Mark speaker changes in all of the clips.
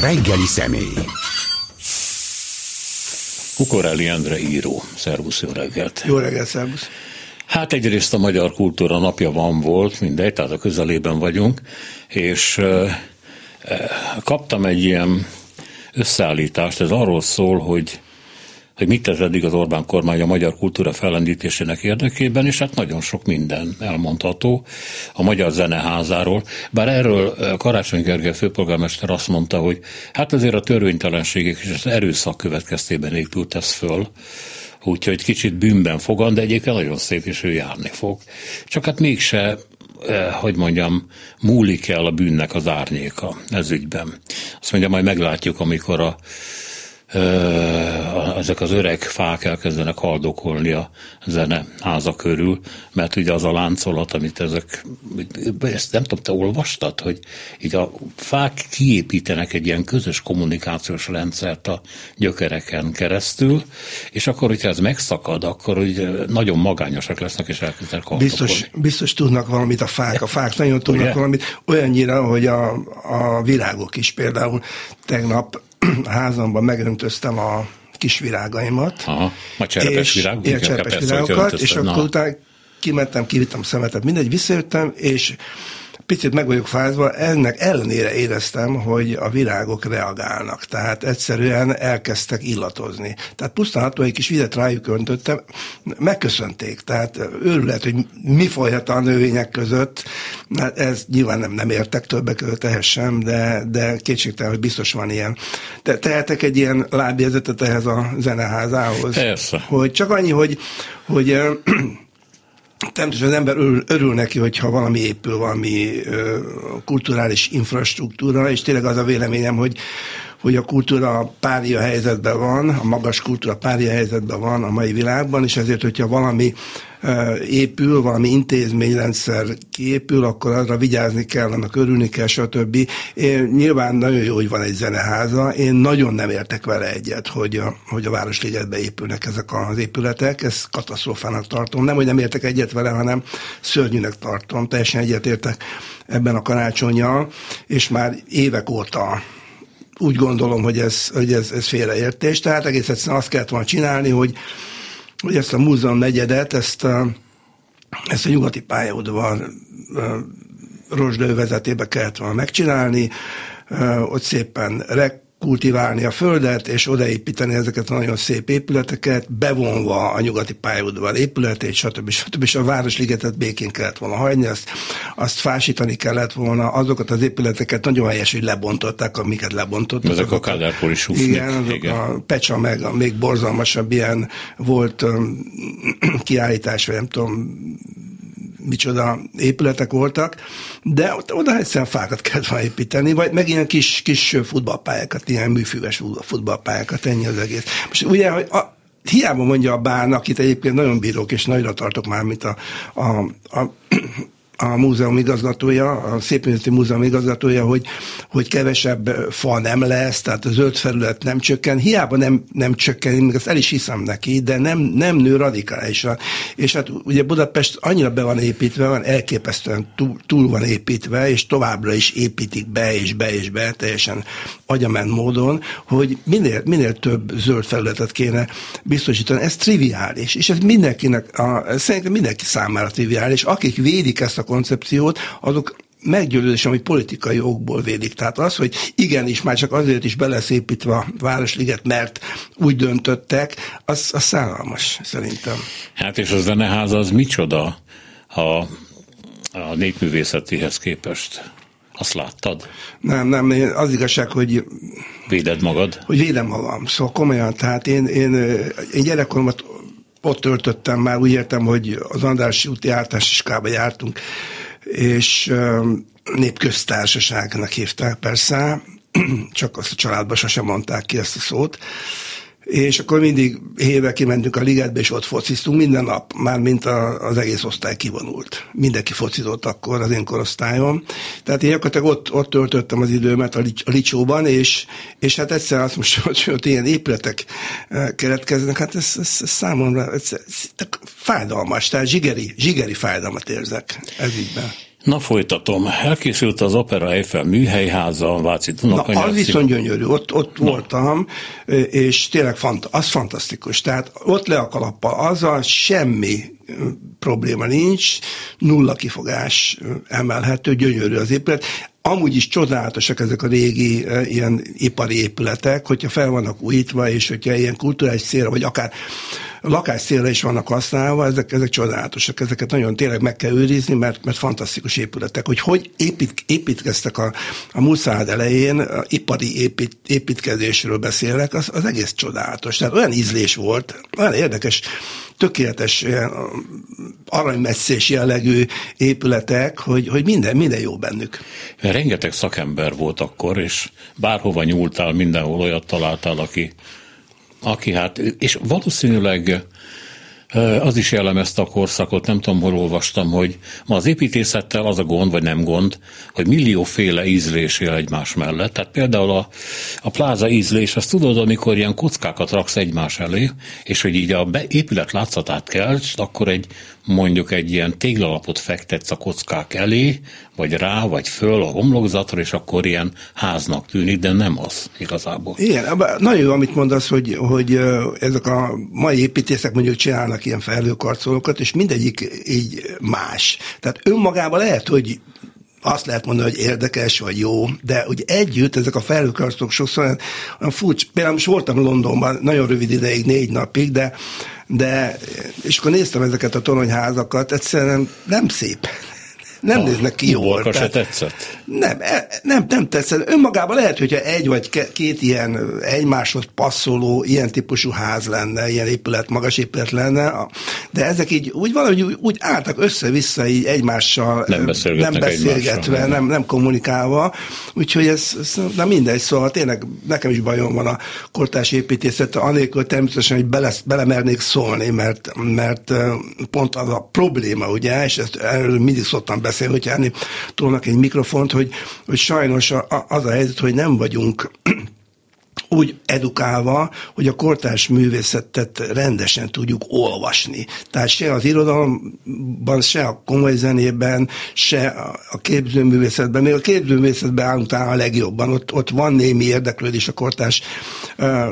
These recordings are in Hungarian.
Speaker 1: Reggeli személy.
Speaker 2: Kukorelli Endre író. Szervusz, jó reggelt.
Speaker 3: Jó reggelt, szervusz.
Speaker 2: Hát egyrészt a Magyar Kultúra napja van volt, mindegy, tehát a közelében vagyunk, és uh, kaptam egy ilyen összeállítást, ez arról szól, hogy hogy mit tesz eddig az Orbán kormány a magyar kultúra fellendítésének érdekében, és hát nagyon sok minden elmondható a Magyar Zeneházáról. Bár erről Karácsony Gergely főpolgármester azt mondta, hogy hát azért a törvénytelenségek és az erőszak következtében épült ez föl, úgyhogy kicsit bűnben fogan, de egyébként nagyon szép, és ő járni fog. Csak hát mégse hogy mondjam, múlik el a bűnnek az árnyéka ez ügyben. Azt mondja, majd meglátjuk, amikor a ezek az öreg fák elkezdenek haldokolni a zene háza körül, mert ugye az a láncolat, amit ezek, ezt nem tudom, te olvastad, hogy így a fák kiépítenek egy ilyen közös kommunikációs rendszert a gyökereken keresztül, és akkor, hogyha ez megszakad, akkor úgy nagyon magányosak lesznek, és elkezdenek haldokolni.
Speaker 3: Biztos, biztos tudnak valamit a fák, a fák nagyon tudnak Ugye? valamit, olyannyira, hogy a, a virágok is például tegnap a házamban megöntöztem a kis virágaimat.
Speaker 2: Aha, a cserepes virág,
Speaker 3: ilyen cserepes virágokat, és akkor utána kimentem, kivittem szemetet, mindegy, visszajöttem, és picit meg vagyok fázva, ennek ellenére éreztem, hogy a virágok reagálnak, tehát egyszerűen elkezdtek illatozni. Tehát pusztán attól, egy kis vizet rájuk öntöttem, megköszönték, tehát őrület, hogy mi folyhat a növények között, hát ez nyilván nem, nem értek többek között ehhez sem, de, de kétségtelen, hogy biztos van ilyen. De tehetek egy ilyen lábjegyzetet ehhez a zeneházához?
Speaker 2: Persze.
Speaker 3: Hogy csak annyi, hogy, hogy Természetesen az ember örül, örül neki, hogyha valami épül, valami ö, kulturális infrastruktúra, és tényleg az a véleményem, hogy hogy a kultúra pária helyzetben van, a magas kultúra pária helyzetben van a mai világban, és ezért, hogyha valami épül, valami intézményrendszer kiépül, akkor arra vigyázni kell, annak örülni kell, stb. Én, nyilván nagyon jó, hogy van egy zeneháza, én nagyon nem értek vele egyet, hogy a, hogy a Városligetbe épülnek ezek az épületek, ezt katasztrófának tartom. Nem, hogy nem értek egyet vele, hanem szörnyűnek tartom, teljesen egyetértek ebben a karácsonyjal, és már évek óta úgy gondolom, hogy ez, hogy ez, ez félreértés. Tehát egész egyszerűen azt kellett volna csinálni, hogy, hogy ezt a múzeum negyedet, ezt a, ezt a nyugati pályaudvar rozsdővezetébe kellett volna megcsinálni, ott szépen rek, kultiválni a földet, és odaépíteni ezeket a nagyon szép épületeket, bevonva a nyugati pályaudvar épületét, stb. stb. És a Városligetet békén kellett volna hagyni, azt, azt fásítani kellett volna, azokat az épületeket nagyon helyes, hogy lebontották, amiket lebontottak.
Speaker 2: Ezek a Kádárpoli
Speaker 3: Igen, azok igen. a Pecsa meg a még borzalmasabb ilyen volt um, kiállítás, vagy nem tudom, micsoda épületek voltak, de oda egyszerűen fákat kellett volna építeni, vagy meg ilyen kis, kis futballpályákat, ilyen műfüves futballpályákat, ennyi az egész. Most ugye, hogy a, hiába mondja a bán, akit egyébként nagyon bírók, és nagyra tartok már, mint a, a, a a múzeum igazgatója, a Szépművészeti Múzeum igazgatója, hogy, hogy kevesebb fa nem lesz, tehát a zöld felület nem csökken. Hiába nem, nem csökken, én ezt el is hiszem neki, de nem, nem nő radikálisan. És hát ugye Budapest annyira be van építve, van elképesztően túl, túl van építve, és továbbra is építik be és be és be, teljesen agyament módon, hogy minél, minél több zöld felületet kéne biztosítani. Ez triviális, és ez mindenkinek, a, szerintem mindenki számára triviális. Akik védik ezt a koncepciót, azok meggyőződésem, hogy politikai okból védik. Tehát az, hogy igenis már csak azért is beleszépítve a Városliget, mert úgy döntöttek, az, az szállalmas szerintem.
Speaker 2: Hát és a zeneház az micsoda a, a népművészetihez képest? Azt láttad?
Speaker 3: Nem, nem, az igazság, hogy...
Speaker 2: Véded magad?
Speaker 3: Hogy védem magam, szóval komolyan, tehát én, én, én gyerekkoromat ott töltöttem már, úgy értem, hogy az Andrássy úti általános iskolába jártunk, és népköztársaságnak hívták persze, csak azt a családban sosem mondták ki ezt a szót, és akkor mindig héve kimentünk a ligetbe, és ott fociztunk minden nap, már mint a, az egész osztály kivonult. Mindenki focizott akkor az én korosztályom. Tehát én gyakorlatilag ott, ott töltöttem az időmet a, a Licsóban, és, és hát egyszer azt most, hogy ott ilyen épületek eh, keletkeznek, hát ez, ez, ez számomra ez, ez, ez fájdalmas, tehát zsigeri, zsigeri fájdalmat érzek ez ígyben.
Speaker 2: Na folytatom. Elkészült az Opera Eiffel műhelyháza, a Váci Dunakanyar.
Speaker 3: Na, az viszont gyönyörű. Ott, ott Na. voltam, és tényleg fant, az fantasztikus. Tehát ott le a kalappal, azzal semmi probléma nincs, nulla kifogás emelhető, gyönyörű az épület. Amúgy is csodálatosak ezek a régi ilyen ipari épületek, hogyha fel vannak újítva, és hogyha ilyen kulturális célra, vagy akár lakásszélre is vannak használva, ezek, ezek csodálatosak, ezeket nagyon tényleg meg kell őrizni, mert, mert fantasztikus épületek. Hogy hogy épít, építkeztek a, a muszád elején, a ipari épít, építkezésről beszélek, az, az egész csodálatos. Tehát olyan ízlés volt, olyan érdekes, tökéletes aranymesszés jellegű épületek, hogy, hogy minden, minden jó bennük.
Speaker 2: Rengeteg szakember volt akkor, és bárhova nyúltál, mindenhol olyat találtál, aki aki hát, és valószínűleg az is jellemezte a korszakot, nem tudom, hol olvastam, hogy ma az építészettel az a gond, vagy nem gond, hogy millióféle ízlés él egymás mellett. Tehát például a, a pláza ízlés, azt tudod, amikor ilyen kockákat raksz egymás elé, és hogy így a épület látszatát kell, akkor egy mondjuk egy ilyen téglalapot fektetsz a kockák elé, vagy rá, vagy föl a homlokzatra, és akkor ilyen háznak tűnik, de nem az igazából.
Speaker 3: Igen, nagyon jó, amit mondasz, hogy, hogy ezek a mai építészek mondjuk csinálnak ilyen felhőkarcolókat, és mindegyik így más. Tehát önmagában lehet, hogy azt lehet mondani, hogy érdekes vagy jó, de ugye együtt ezek a felhőkarcolók sokszor olyan furcsa. Például most voltam Londonban nagyon rövid ideig, négy napig, de de, és akkor néztem ezeket a toronyházakat, egyszerűen nem szép nem a néznek ki jól.
Speaker 2: se tetszett?
Speaker 3: Nem, e, nem, nem tetszett. Önmagában lehet, hogyha egy vagy két ilyen egymáshoz passzoló, ilyen típusú ház lenne, ilyen épület, magas épület lenne, de ezek így úgy valahogy úgy, álltak össze-vissza így egymással,
Speaker 2: nem, nem beszélgetve,
Speaker 3: nem, nem kommunikálva, úgyhogy ez, ez na mindegy, szóval tényleg nekem is bajom van a kortás építészet, anélkül természetesen, hogy bele, belemernék szólni, mert, mert pont az a probléma, ugye, és ezt erről mindig szoktam beszélni, hogy állni tolnak egy mikrofont, hogy, hogy sajnos az a helyzet, hogy nem vagyunk úgy edukálva, hogy a kortárs művészetet rendesen tudjuk olvasni. Tehát se az irodalomban, se a komoly zenében, se a képzőművészetben, még a képzőművészetben állunk talán a legjobban, ott, ott van némi érdeklődés a kortárs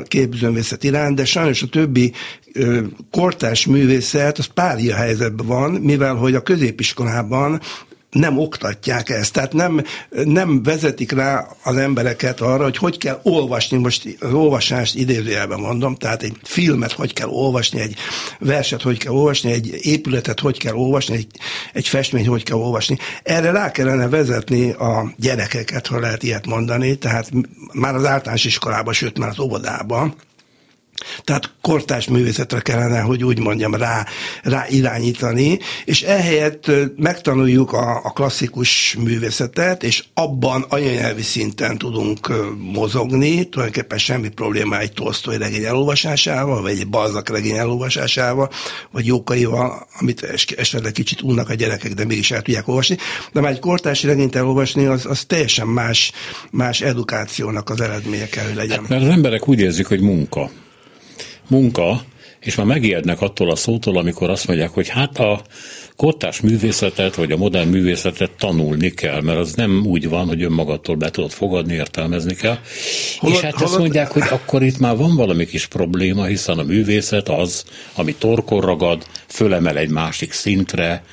Speaker 3: képzőművészet iránt, de sajnos a többi kortárs művészet az pária helyzetben van, mivel hogy a középiskolában nem oktatják ezt, tehát nem, nem vezetik rá az embereket arra, hogy hogy kell olvasni, most az olvasást idézőjelben mondom, tehát egy filmet hogy kell olvasni, egy verset hogy kell olvasni, egy épületet hogy kell olvasni, egy, egy festményt hogy kell olvasni. Erre rá kellene vezetni a gyerekeket, ha lehet ilyet mondani, tehát már az általános iskolában, sőt már az óvodában, tehát kortás művészetre kellene, hogy úgy mondjam, rá, rá irányítani, és ehelyett megtanuljuk a, a klasszikus művészetet, és abban anyanyelvi szinten tudunk mozogni, tulajdonképpen semmi probléma egy Tolstoy regény elolvasásával, vagy egy Balzak regény elolvasásával, vagy jókaival, amit esetleg kicsit unnak a gyerekek, de mégis el tudják olvasni. De már egy kortási regényt elolvasni, az, az teljesen más, más edukációnak az eredménye kell, hogy legyen.
Speaker 2: Mert az emberek úgy érzik, hogy munka munka, és már megijednek attól a szótól, amikor azt mondják, hogy hát a kortás művészetet, vagy a modern művészetet tanulni kell, mert az nem úgy van, hogy önmagadtól be tudod fogadni, értelmezni kell. Hol, és hát hol, azt mondják, hogy akkor itt már van valami kis probléma, hiszen a művészet az, ami torkon ragad, fölemel egy másik szintre,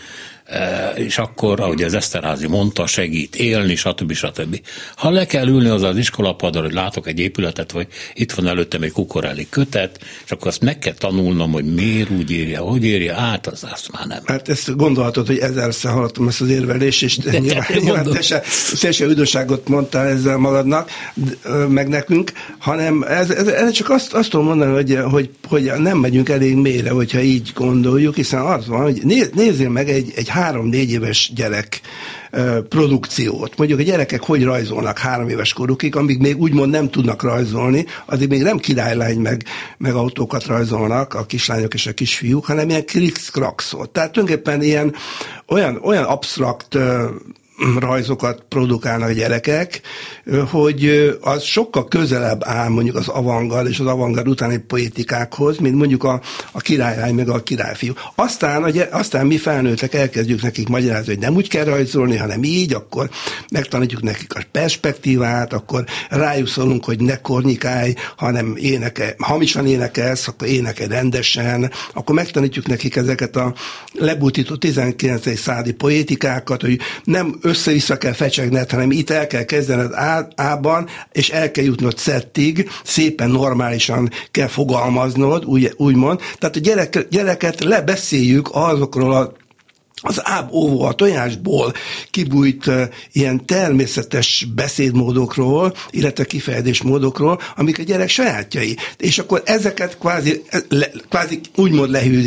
Speaker 2: és akkor, ahogy az Eszterházi mondta, segít élni, stb. stb. Ha le kell ülni az az iskolapadra, hogy látok egy épületet, vagy itt van előttem egy kukorelli kötet, és akkor azt meg kell tanulnom, hogy miért úgy írja, hogy írja, át az azt már nem.
Speaker 3: Hát ezt gondolhatod, hogy ezerszer hallottam ezt az érvelést, és De nyilván, nyilván te se, te se üdvösságot mondtál ezzel magadnak, meg nekünk, hanem ez, ez, ez csak azt, azt tudom mondani, hogy, hogy, hogy nem megyünk elég mélyre, hogyha így gondoljuk, hiszen az van, hogy néz, nézzél meg egy, egy három-négy éves gyerek produkciót. Mondjuk a gyerekek hogy rajzolnak három éves korukig, amíg még úgymond nem tudnak rajzolni, addig még nem királylány meg, meg autókat rajzolnak a kislányok és a kisfiúk, hanem ilyen krikszkrakszot. Tehát tulajdonképpen ilyen olyan, olyan absztrakt rajzokat produkálnak a gyerekek, hogy az sokkal közelebb áll mondjuk az avangard és az avangard utáni politikákhoz, mint mondjuk a, a királylány meg a királyfiú. Aztán, a, aztán mi felnőttek elkezdjük nekik magyarázni, hogy nem úgy kell rajzolni, hanem így, akkor megtanítjuk nekik a perspektívát, akkor rájuk szólunk, hogy ne kornyikálj, hanem éneke, hamisan énekelsz, akkor énekel rendesen, akkor megtanítjuk nekik ezeket a lebutító 19. szádi poétikákat, hogy nem össze-vissza kell fecsegned, hanem itt el kell kezdened A-ban, és el kell jutnod szettig, szépen normálisan kell fogalmaznod, úgy, úgymond. Tehát a gyerek, gyereket lebeszéljük azokról a az áb óvó a tojásból kibújt ilyen természetes beszédmódokról, illetve kifejezésmódokról, amik a gyerek sajátjai. És akkor ezeket kvázi, le, kvázi úgymond lehű,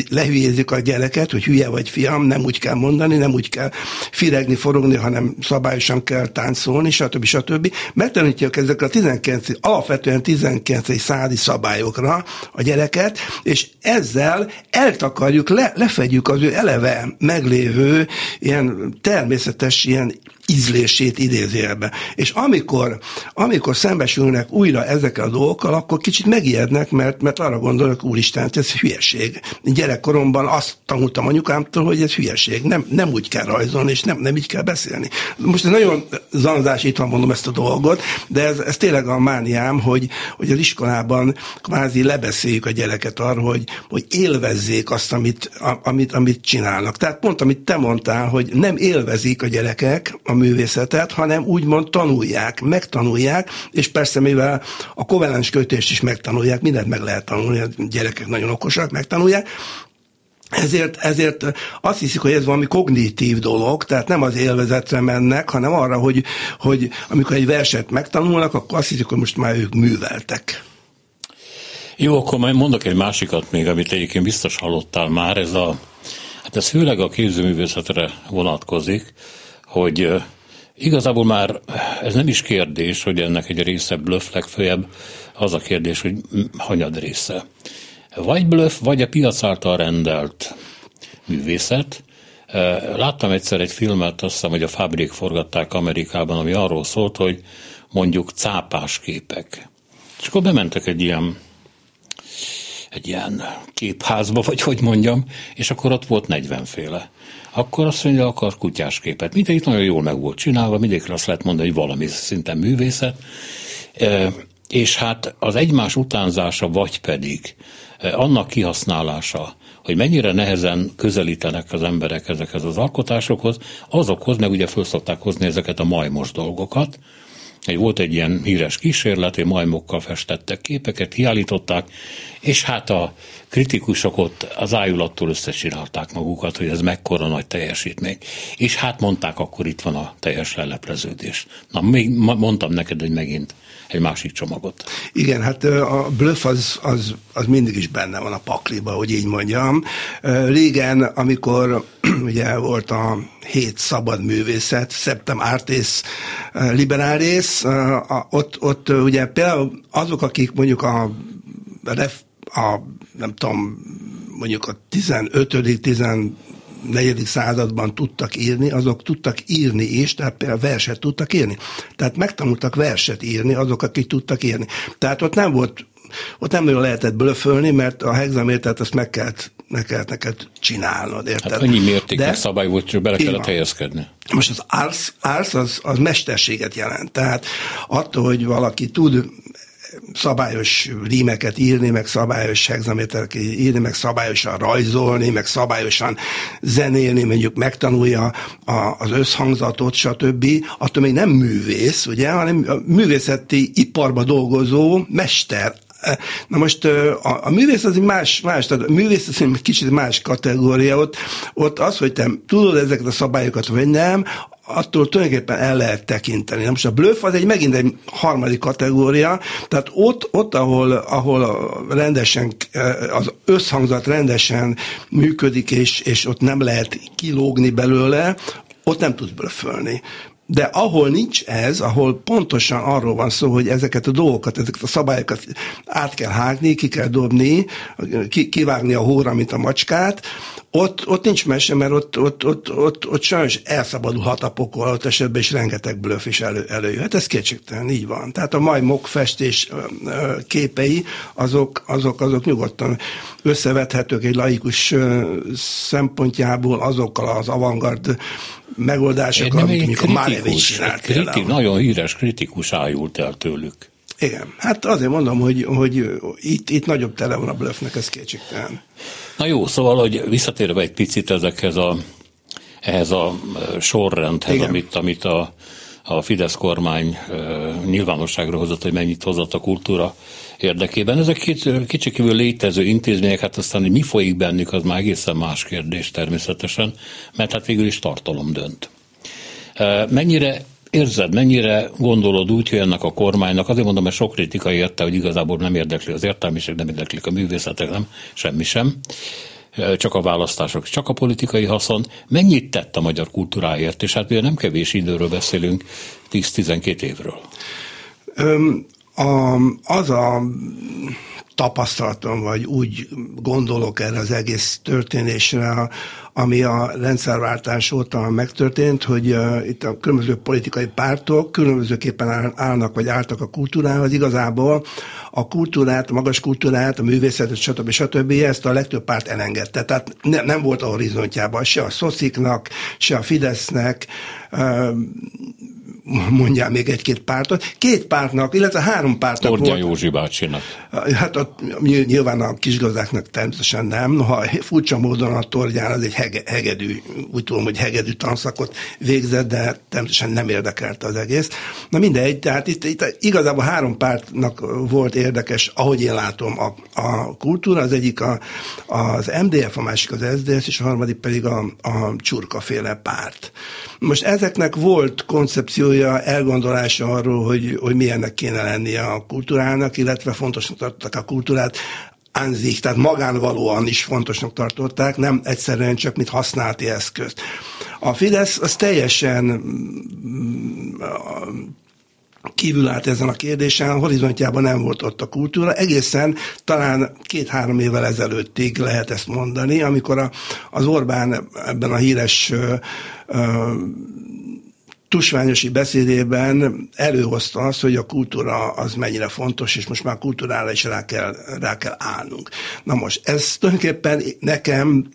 Speaker 3: a gyereket, hogy hülye vagy fiam, nem úgy kell mondani, nem úgy kell firegni, forogni, hanem szabályosan kell táncolni, stb. stb. Megtanítjuk ezekre a 19, alapvetően 19. szádi szabályokra a gyereket, és ezzel eltakarjuk, le, lefedjük az ő eleve meglévő lévő ilyen természetes, ilyen ízlését idézélbe. És amikor, amikor szembesülnek újra ezekkel a dolgokkal, akkor kicsit megijednek, mert, mert arra gondolok, úristen, ez hülyeség. Gyerekkoromban azt tanultam anyukámtól, hogy ez hülyeség. Nem, nem úgy kell rajzolni, és nem, nem így kell beszélni. Most nagyon zanzásítva mondom ezt a dolgot, de ez, ez tényleg a mániám, hogy, hogy az iskolában kvázi lebeszéljük a gyereket arra, hogy, hogy élvezzék azt, amit, amit, amit csinálnak. Tehát pont, amit te mondtál, hogy nem élvezik a gyerekek művészetet, hanem úgymond tanulják, megtanulják, és persze mivel a kovalens kötést is megtanulják, mindent meg lehet tanulni, a gyerekek nagyon okosak, megtanulják, ezért, ezért azt hiszik, hogy ez valami kognitív dolog, tehát nem az élvezetre mennek, hanem arra, hogy, hogy amikor egy verset megtanulnak, akkor azt hiszik, hogy most már ők műveltek.
Speaker 2: Jó, akkor majd mondok egy másikat még, amit egyébként biztos hallottál már, ez a, hát ez főleg a képzőművészetre vonatkozik, hogy igazából már ez nem is kérdés, hogy ennek egy része bluff, legfőjebb az a kérdés, hogy hanyad része. Vagy bluff, vagy a piac által rendelt művészet. Láttam egyszer egy filmet, azt hiszem, hogy a Fábrik forgatták Amerikában, ami arról szólt, hogy mondjuk cápás képek. És akkor bementek egy ilyen egy ilyen képházba, vagy hogy mondjam, és akkor ott volt 40 féle akkor azt mondja, akar kutyás képet. Mindegyik nagyon jól meg volt csinálva, mindegyikre azt lehet mondani, hogy valami szinten művészet, és hát az egymás utánzása, vagy pedig annak kihasználása, hogy mennyire nehezen közelítenek az emberek ezekhez az alkotásokhoz, azokhoz, meg ugye föl szokták hozni ezeket a majmos dolgokat, egy volt egy ilyen híres kísérlet, hogy majmokkal festettek képeket, kiállították, és hát a kritikusok ott az ájulattól összecsinálták magukat, hogy ez mekkora nagy teljesítmény. És hát mondták, akkor itt van a teljes lelepleződés. Na, még mondtam neked, hogy megint egy másik csomagot.
Speaker 3: Igen, hát a bluff az, az, az mindig is benne van a pakliba, hogy így mondjam. Régen, amikor ugye volt a hét szabad művészet, Septem Artis Liberalis, ott, ott ugye például azok, akik mondjuk a, a nem tudom, mondjuk a 15 10 negyedik században tudtak írni, azok tudtak írni is, tehát például verset tudtak írni. Tehát megtanultak verset írni azok, akik tudtak írni. Tehát ott nem volt ott nem nagyon lehetett blöfölni, mert a hexamétert azt meg kellett, meg kellett neked csinálnod, érted?
Speaker 2: Hát annyi mértékű szabály volt, hogy bele kellett helyezkedni.
Speaker 3: Most az ars, ars az, az mesterséget jelent. Tehát attól, hogy valaki tud szabályos rímeket írni, meg szabályos hexamétereket írni, meg szabályosan rajzolni, meg szabályosan zenélni, mondjuk megtanulja a, az összhangzatot, stb. Attól még nem művész, ugye, hanem művészeti iparba dolgozó mester, Na most a, a művész az egy más, más, tehát a művész az egy kicsit más kategória, ott, ott az, hogy te tudod ezeket a szabályokat, vagy nem, attól tulajdonképpen el lehet tekinteni. Na most a bluff az egy megint egy harmadik kategória, tehát ott, ott ahol, ahol rendesen, az összhangzat rendesen működik, és, és ott nem lehet kilógni belőle, ott nem tudsz blöffölni. De ahol nincs ez, ahol pontosan arról van szó, hogy ezeket a dolgokat, ezeket a szabályokat át kell hágni, ki kell dobni, ki, kivágni a hóra, mint a macskát, ott, ott nincs mese, mert ott, ott, ott, ott, ott sajnos elszabadulhat a pokol, ott esetben is rengeteg blöff is elő, előjöhet. Ez kétségtelen, így van. Tehát a majmok festés képei, azok, azok, azok nyugodtan összevethetők egy laikus szempontjából azokkal az avantgard megoldásokkal, amit mondjuk a Málevics csinált.
Speaker 2: Kritik, nagyon híres kritikus ájult el tőlük.
Speaker 3: Igen, hát azért mondom, hogy, hogy itt, itt nagyobb tele van a blöffnek, ez kétségtelen.
Speaker 2: Na jó, szóval, hogy visszatérve egy picit ezekhez a, ehhez a sorrendhez, Igen. amit, amit a, a Fidesz kormány nyilvánosságra hozott, hogy mennyit hozott a kultúra érdekében. Ezek kicsikívül létező intézmények, hát aztán, hogy mi folyik bennük, az már egészen más kérdés természetesen, mert hát végül is tartalom dönt. Mennyire érzed, mennyire gondolod úgy, hogy ennek a kormánynak, azért mondom, mert sok kritika érte, hogy igazából nem érdekli az értelmiség, nem érdeklik a művészetek, nem, semmi sem, csak a választások, csak a politikai haszon. Mennyit tett a magyar kultúráért, és hát ugye nem kevés időről beszélünk, 10-12 évről.
Speaker 3: A, az a tapasztalatom, vagy úgy gondolok erre az egész történésre, ami a rendszerváltás óta megtörtént, hogy uh, itt a különböző politikai pártok különbözőképpen állnak, vagy álltak a kultúrához. Igazából a kultúrát, a magas kultúrát, a művészetet, stb. stb. ezt a legtöbb párt elengedte. Tehát ne, nem volt a horizontjában se a Szociknak, se a Fidesznek, uh, mondjál még egy-két pártot. Két pártnak, illetve három pártnak
Speaker 2: Tordja volt. Józsi bácsinak.
Speaker 3: Hát a, nyilván a kisgazdáknak természetesen nem, ha furcsa módon a Tordján az egy hege, hegedű, úgy tudom, hogy hegedű tanszakot végzett, de természetesen nem érdekelte az egész. Na mindegy, tehát itt, itt igazából három pártnak volt érdekes, ahogy én látom, a, a kultúra, az egyik a, az MDF, a másik az SZDSZ, és a harmadik pedig a, a csurkaféle párt. Most ezeknek volt koncepciója, elgondolása arról, hogy, hogy milyennek kéne lennie a kultúrának, illetve fontosnak tartottak a kultúrát anzik, tehát magánvalóan is fontosnak tartották, nem egyszerűen csak mint használati eszközt. A Fidesz az teljesen mm, kívül állt ezen a kérdésen, a horizontjában nem volt ott a kultúra, egészen talán két-három évvel ezelőttig lehet ezt mondani, amikor a, az Orbán ebben a híres tusványosi beszédében előhozta azt, hogy a kultúra az mennyire fontos, és most már kultúrára is rá kell, rá kell állnunk. Na most, ez tulajdonképpen nekem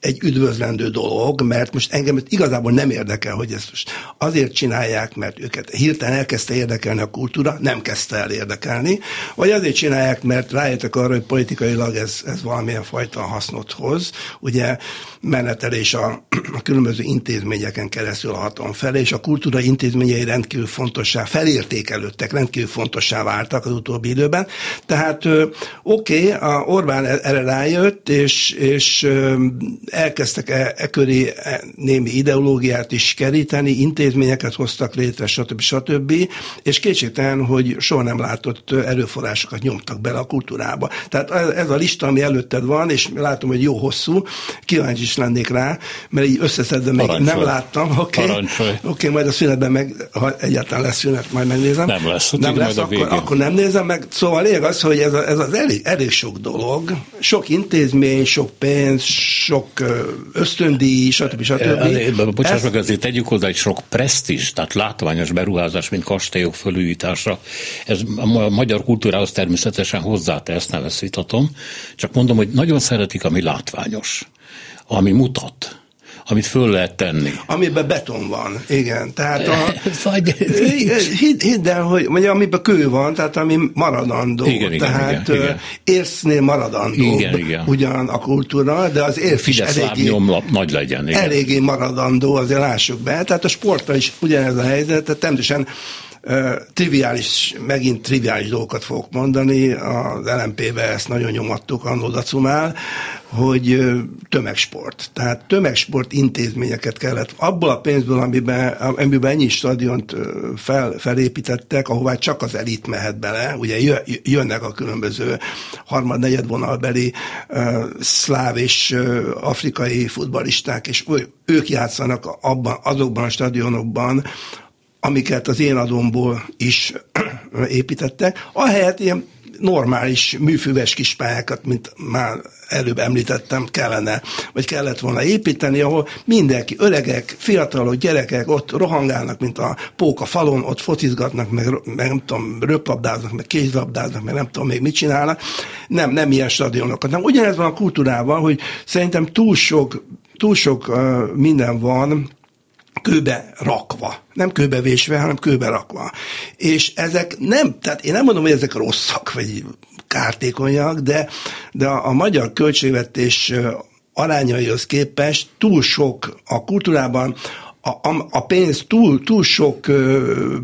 Speaker 3: egy üdvözlendő dolog, mert most engem igazából nem érdekel, hogy ezt most azért csinálják, mert őket hirtelen elkezdte érdekelni a kultúra, nem kezdte el érdekelni, vagy azért csinálják, mert rájöttek arra, hogy politikailag ez, ez valamilyen fajta hasznot hoz. Ugye menetelés a, a különböző intézményeken keresztül a hatalom felé, és a kultúra intézményei rendkívül fontossá, felértékelődtek, rendkívül fontossá váltak az utóbbi időben. Tehát oké, okay, a Orbán erre rájött, és, és elkezdtek e, e köré e, némi ideológiát is keríteni, intézményeket hoztak létre, stb. stb. És kétségtelen, hogy soha nem látott erőforrásokat nyomtak bele a kultúrába. Tehát ez a lista, ami előtted van, és látom, hogy jó hosszú, kíváncsi is lennék rá, mert így összeszedve még nem láttam. Oké, okay. okay, majd a szünetben meg, ha egyáltalán lesz szünet, majd megnézem.
Speaker 2: Nem lesz,
Speaker 3: nem lesz akkor, akkor, nem nézem meg. Szóval lényeg az, hogy ez, a, ez az elég, elég sok dolog, sok intézmény, sok pénz, sok ösztöndíj, stb. stb.
Speaker 2: Bocsáss meg, azért tegyük hozzá egy sok presztis, tehát látványos beruházás, mint kastélyok fölújítása. Ez a magyar kultúrához természetesen hozzátesz, nem ezt vitatom. Csak mondom, hogy nagyon szeretik, ami látványos, ami mutat amit föl lehet tenni.
Speaker 3: Amiben beton van, igen. Tehát a, Vagy... hidd, hidd el, hogy mondja, amiben kő van, tehát ami maradandó.
Speaker 2: Igen, igen,
Speaker 3: tehát
Speaker 2: igen, igen.
Speaker 3: érsznél maradandó
Speaker 2: igen, igen.
Speaker 3: ugyan a kultúra, de az érsz
Speaker 2: is eléggé, nyomlap nagy legyen. Igen.
Speaker 3: Eléggé maradandó, azért lássuk be. Tehát a sportra is ugyanez a helyzet, tehát természetesen triviális, megint triviális dolgokat fogok mondani, az LMP-be ezt nagyon nyomattuk annó Dacumál, hogy tömegsport. Tehát tömegsport intézményeket kellett, abból a pénzből, amiben, amiben ennyi stadiont fel, felépítettek, ahová csak az elit mehet bele, ugye jönnek a különböző harmad-negyed vonalbeli uh, szláv és uh, afrikai futbalisták, és ők játszanak abban, azokban a stadionokban, amiket az én adomból is építettek, ahelyett ilyen normális műfüves kis pályákat, mint már előbb említettem, kellene, vagy kellett volna építeni, ahol mindenki, öregek, fiatalok, gyerekek ott rohangálnak, mint a póka falon, ott focizgatnak, meg, meg nem tudom, röplabdáznak, meg kézlabdáznak, meg nem tudom még mit csinálnak. Nem, nem ilyen stadionokat. Nem. Ugyanez van a kultúrával, hogy szerintem túl sok, túl sok uh, minden van, kőbe rakva. Nem kőbe vésve, hanem kőbe rakva. És ezek nem, tehát én nem mondom, hogy ezek rosszak, vagy kártékonyak, de, de a, a magyar költségvetés arányaihoz képest túl sok a kultúrában a, a, a pénz túl, túl sok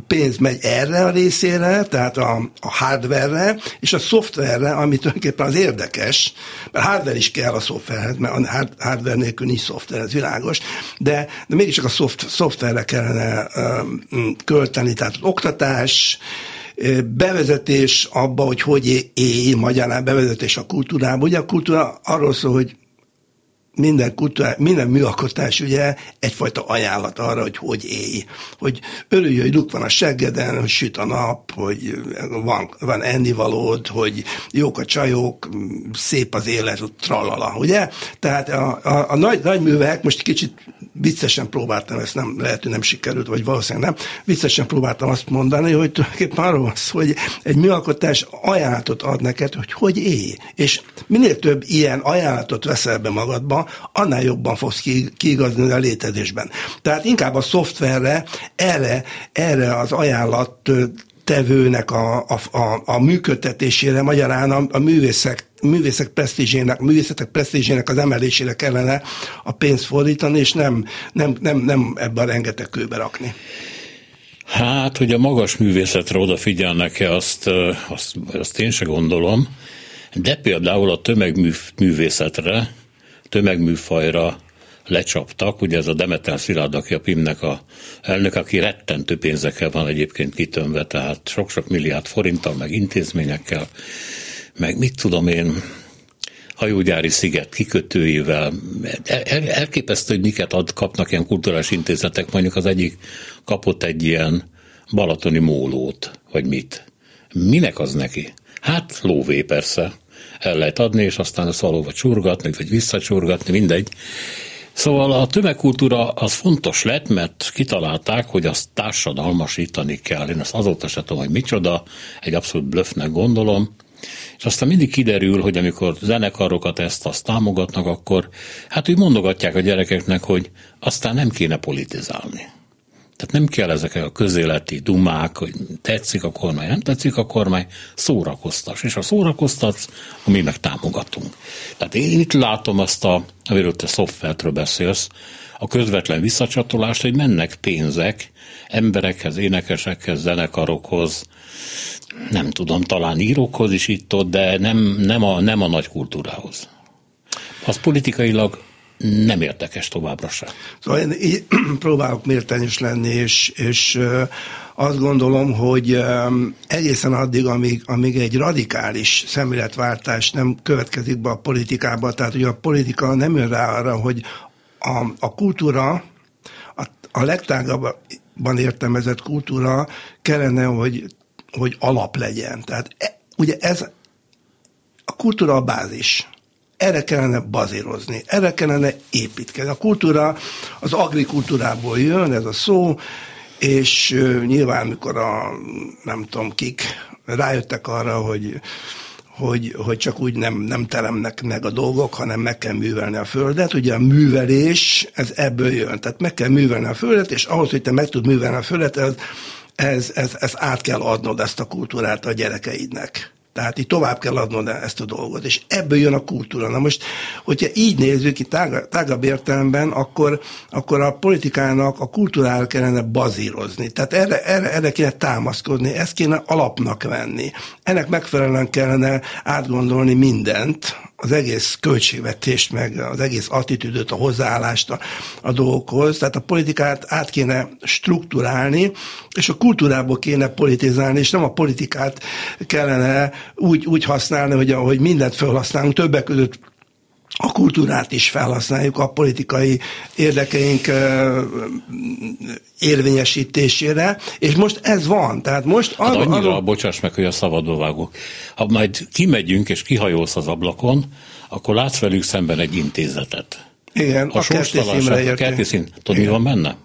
Speaker 3: pénz megy erre a részére, tehát a, a hardware és a szoftverre, ami tulajdonképpen az érdekes, mert hardware is kell a szoftverhez, mert a hard, hardware nélkül nincs szoftver, ez világos, de, de mégiscsak a szoft, szoftverre kellene költeni, tehát az oktatás, bevezetés abba, hogy hogy élj, magyarán bevezetés a kultúrába. Ugye a kultúra arról szól, hogy minden, kultúrá, minden műalkotás ugye egyfajta ajánlat arra, hogy hogy élj. Hogy örülj, hogy luk van a seggeden, hogy süt a nap, hogy van, van ennivalód, hogy jók a csajok, szép az élet, tralala, ugye? Tehát a, a, a nagy, nagy művek, most kicsit viccesen próbáltam, ezt nem, lehet, hogy nem sikerült, vagy valószínűleg nem, viccesen próbáltam azt mondani, hogy tulajdonképpen arról van hogy egy műalkotás ajánlatot ad neked, hogy hogy élj. És minél több ilyen ajánlatot veszel be magadba, annál jobban fogsz kiigazni a létezésben. Tehát inkább a szoftverre, erre, erre az ajánlat tevőnek a, a, a, a működtetésére, magyarán a, a művészek művészek presztízsének, művészetek presztízsének az emelésére kellene a pénzt fordítani, és nem, nem, nem, nem ebbe a rengeteg kőbe rakni.
Speaker 2: Hát, hogy a magas művészetre odafigyelnek-e, azt, azt, azt én se gondolom, de például a tömegművészetre, tömegműfajra lecsaptak, ugye ez a Demeter Szilárd, aki a PIM-nek a elnök, aki rettentő pénzekkel van egyébként kitömve, tehát sok-sok milliárd forinttal, meg intézményekkel, meg mit tudom én, hajógyári sziget kikötőivel. El, elképesztő, hogy miket ad, kapnak ilyen kulturális intézetek, mondjuk az egyik kapott egy ilyen balatoni mólót, vagy mit. Minek az neki? Hát lóvé persze el lehet adni, és aztán ezt valóban csurgatni, vagy visszacsurgatni, mindegy. Szóval a tömegkultúra az fontos lett, mert kitalálták, hogy azt társadalmasítani kell. Én ezt azóta se tudom, hogy micsoda, egy abszolút blöffnek gondolom. És aztán mindig kiderül, hogy amikor zenekarokat ezt azt támogatnak, akkor hát úgy mondogatják a gyerekeknek, hogy aztán nem kéne politizálni. Tehát nem kell ezek a közéleti dumák, hogy tetszik a kormány, nem tetszik a kormány, szórakoztas. És ha szórakoztatsz, mi meg támogatunk. Tehát én itt látom azt, a, amiről te szoftvertről beszélsz, a közvetlen visszacsatolást, hogy mennek pénzek emberekhez, énekesekhez, zenekarokhoz, nem tudom, talán írókhoz is itt-ott, de nem, nem, a, nem a nagy kultúrához. Az politikailag nem érdekes továbbra sem.
Speaker 3: Szóval én így próbálok mértenius lenni, és, és azt gondolom, hogy egészen addig, amíg, amíg egy radikális szemléletváltás nem következik be a politikába, tehát hogy a politika nem jön rá arra, hogy a, a kultúra, a, a legtágabban értelmezett kultúra kellene, hogy, hogy alap legyen. Tehát e, ugye ez a kultúra a bázis erre kellene bazírozni, erre kellene építkezni. A kultúra az agrikultúrából jön, ez a szó, és nyilván, mikor a nem tudom kik rájöttek arra, hogy hogy, hogy csak úgy nem, nem teremnek meg a dolgok, hanem meg kell művelni a földet. Ugye a művelés, ez ebből jön. Tehát meg kell művelni a földet, és ahhoz, hogy te meg tud művelni a földet, ez, ez, ez, ez át kell adnod ezt a kultúrát a gyerekeidnek. Tehát itt tovább kell adnod ezt a dolgot, és ebből jön a kultúra. Na most, hogyha így nézzük itt tágabb, tágabb értelemben, akkor, akkor a politikának a kultúrára kellene bazírozni. Tehát erre, erre, erre kéne támaszkodni, ezt kéne alapnak venni. Ennek megfelelően kellene átgondolni mindent, az egész költségvetést, meg az egész attitűdöt, a hozzáállást a, a dolgokhoz. Tehát a politikát át kéne strukturálni, és a kultúrából kéne politizálni, és nem a politikát kellene úgy, úgy használni, hogy, hogy mindent felhasználunk, többek között a kultúrát is felhasználjuk a politikai érdekeink érvényesítésére, és most ez van. Tehát most
Speaker 2: hát arra, annyira, arra... bocsáss meg, hogy a szabadba vágok. Ha majd kimegyünk és kihajolsz az ablakon, akkor látsz velük szemben egy intézetet.
Speaker 3: Igen,
Speaker 2: a, a kertészímre A kertészín, tudod, mi van benne?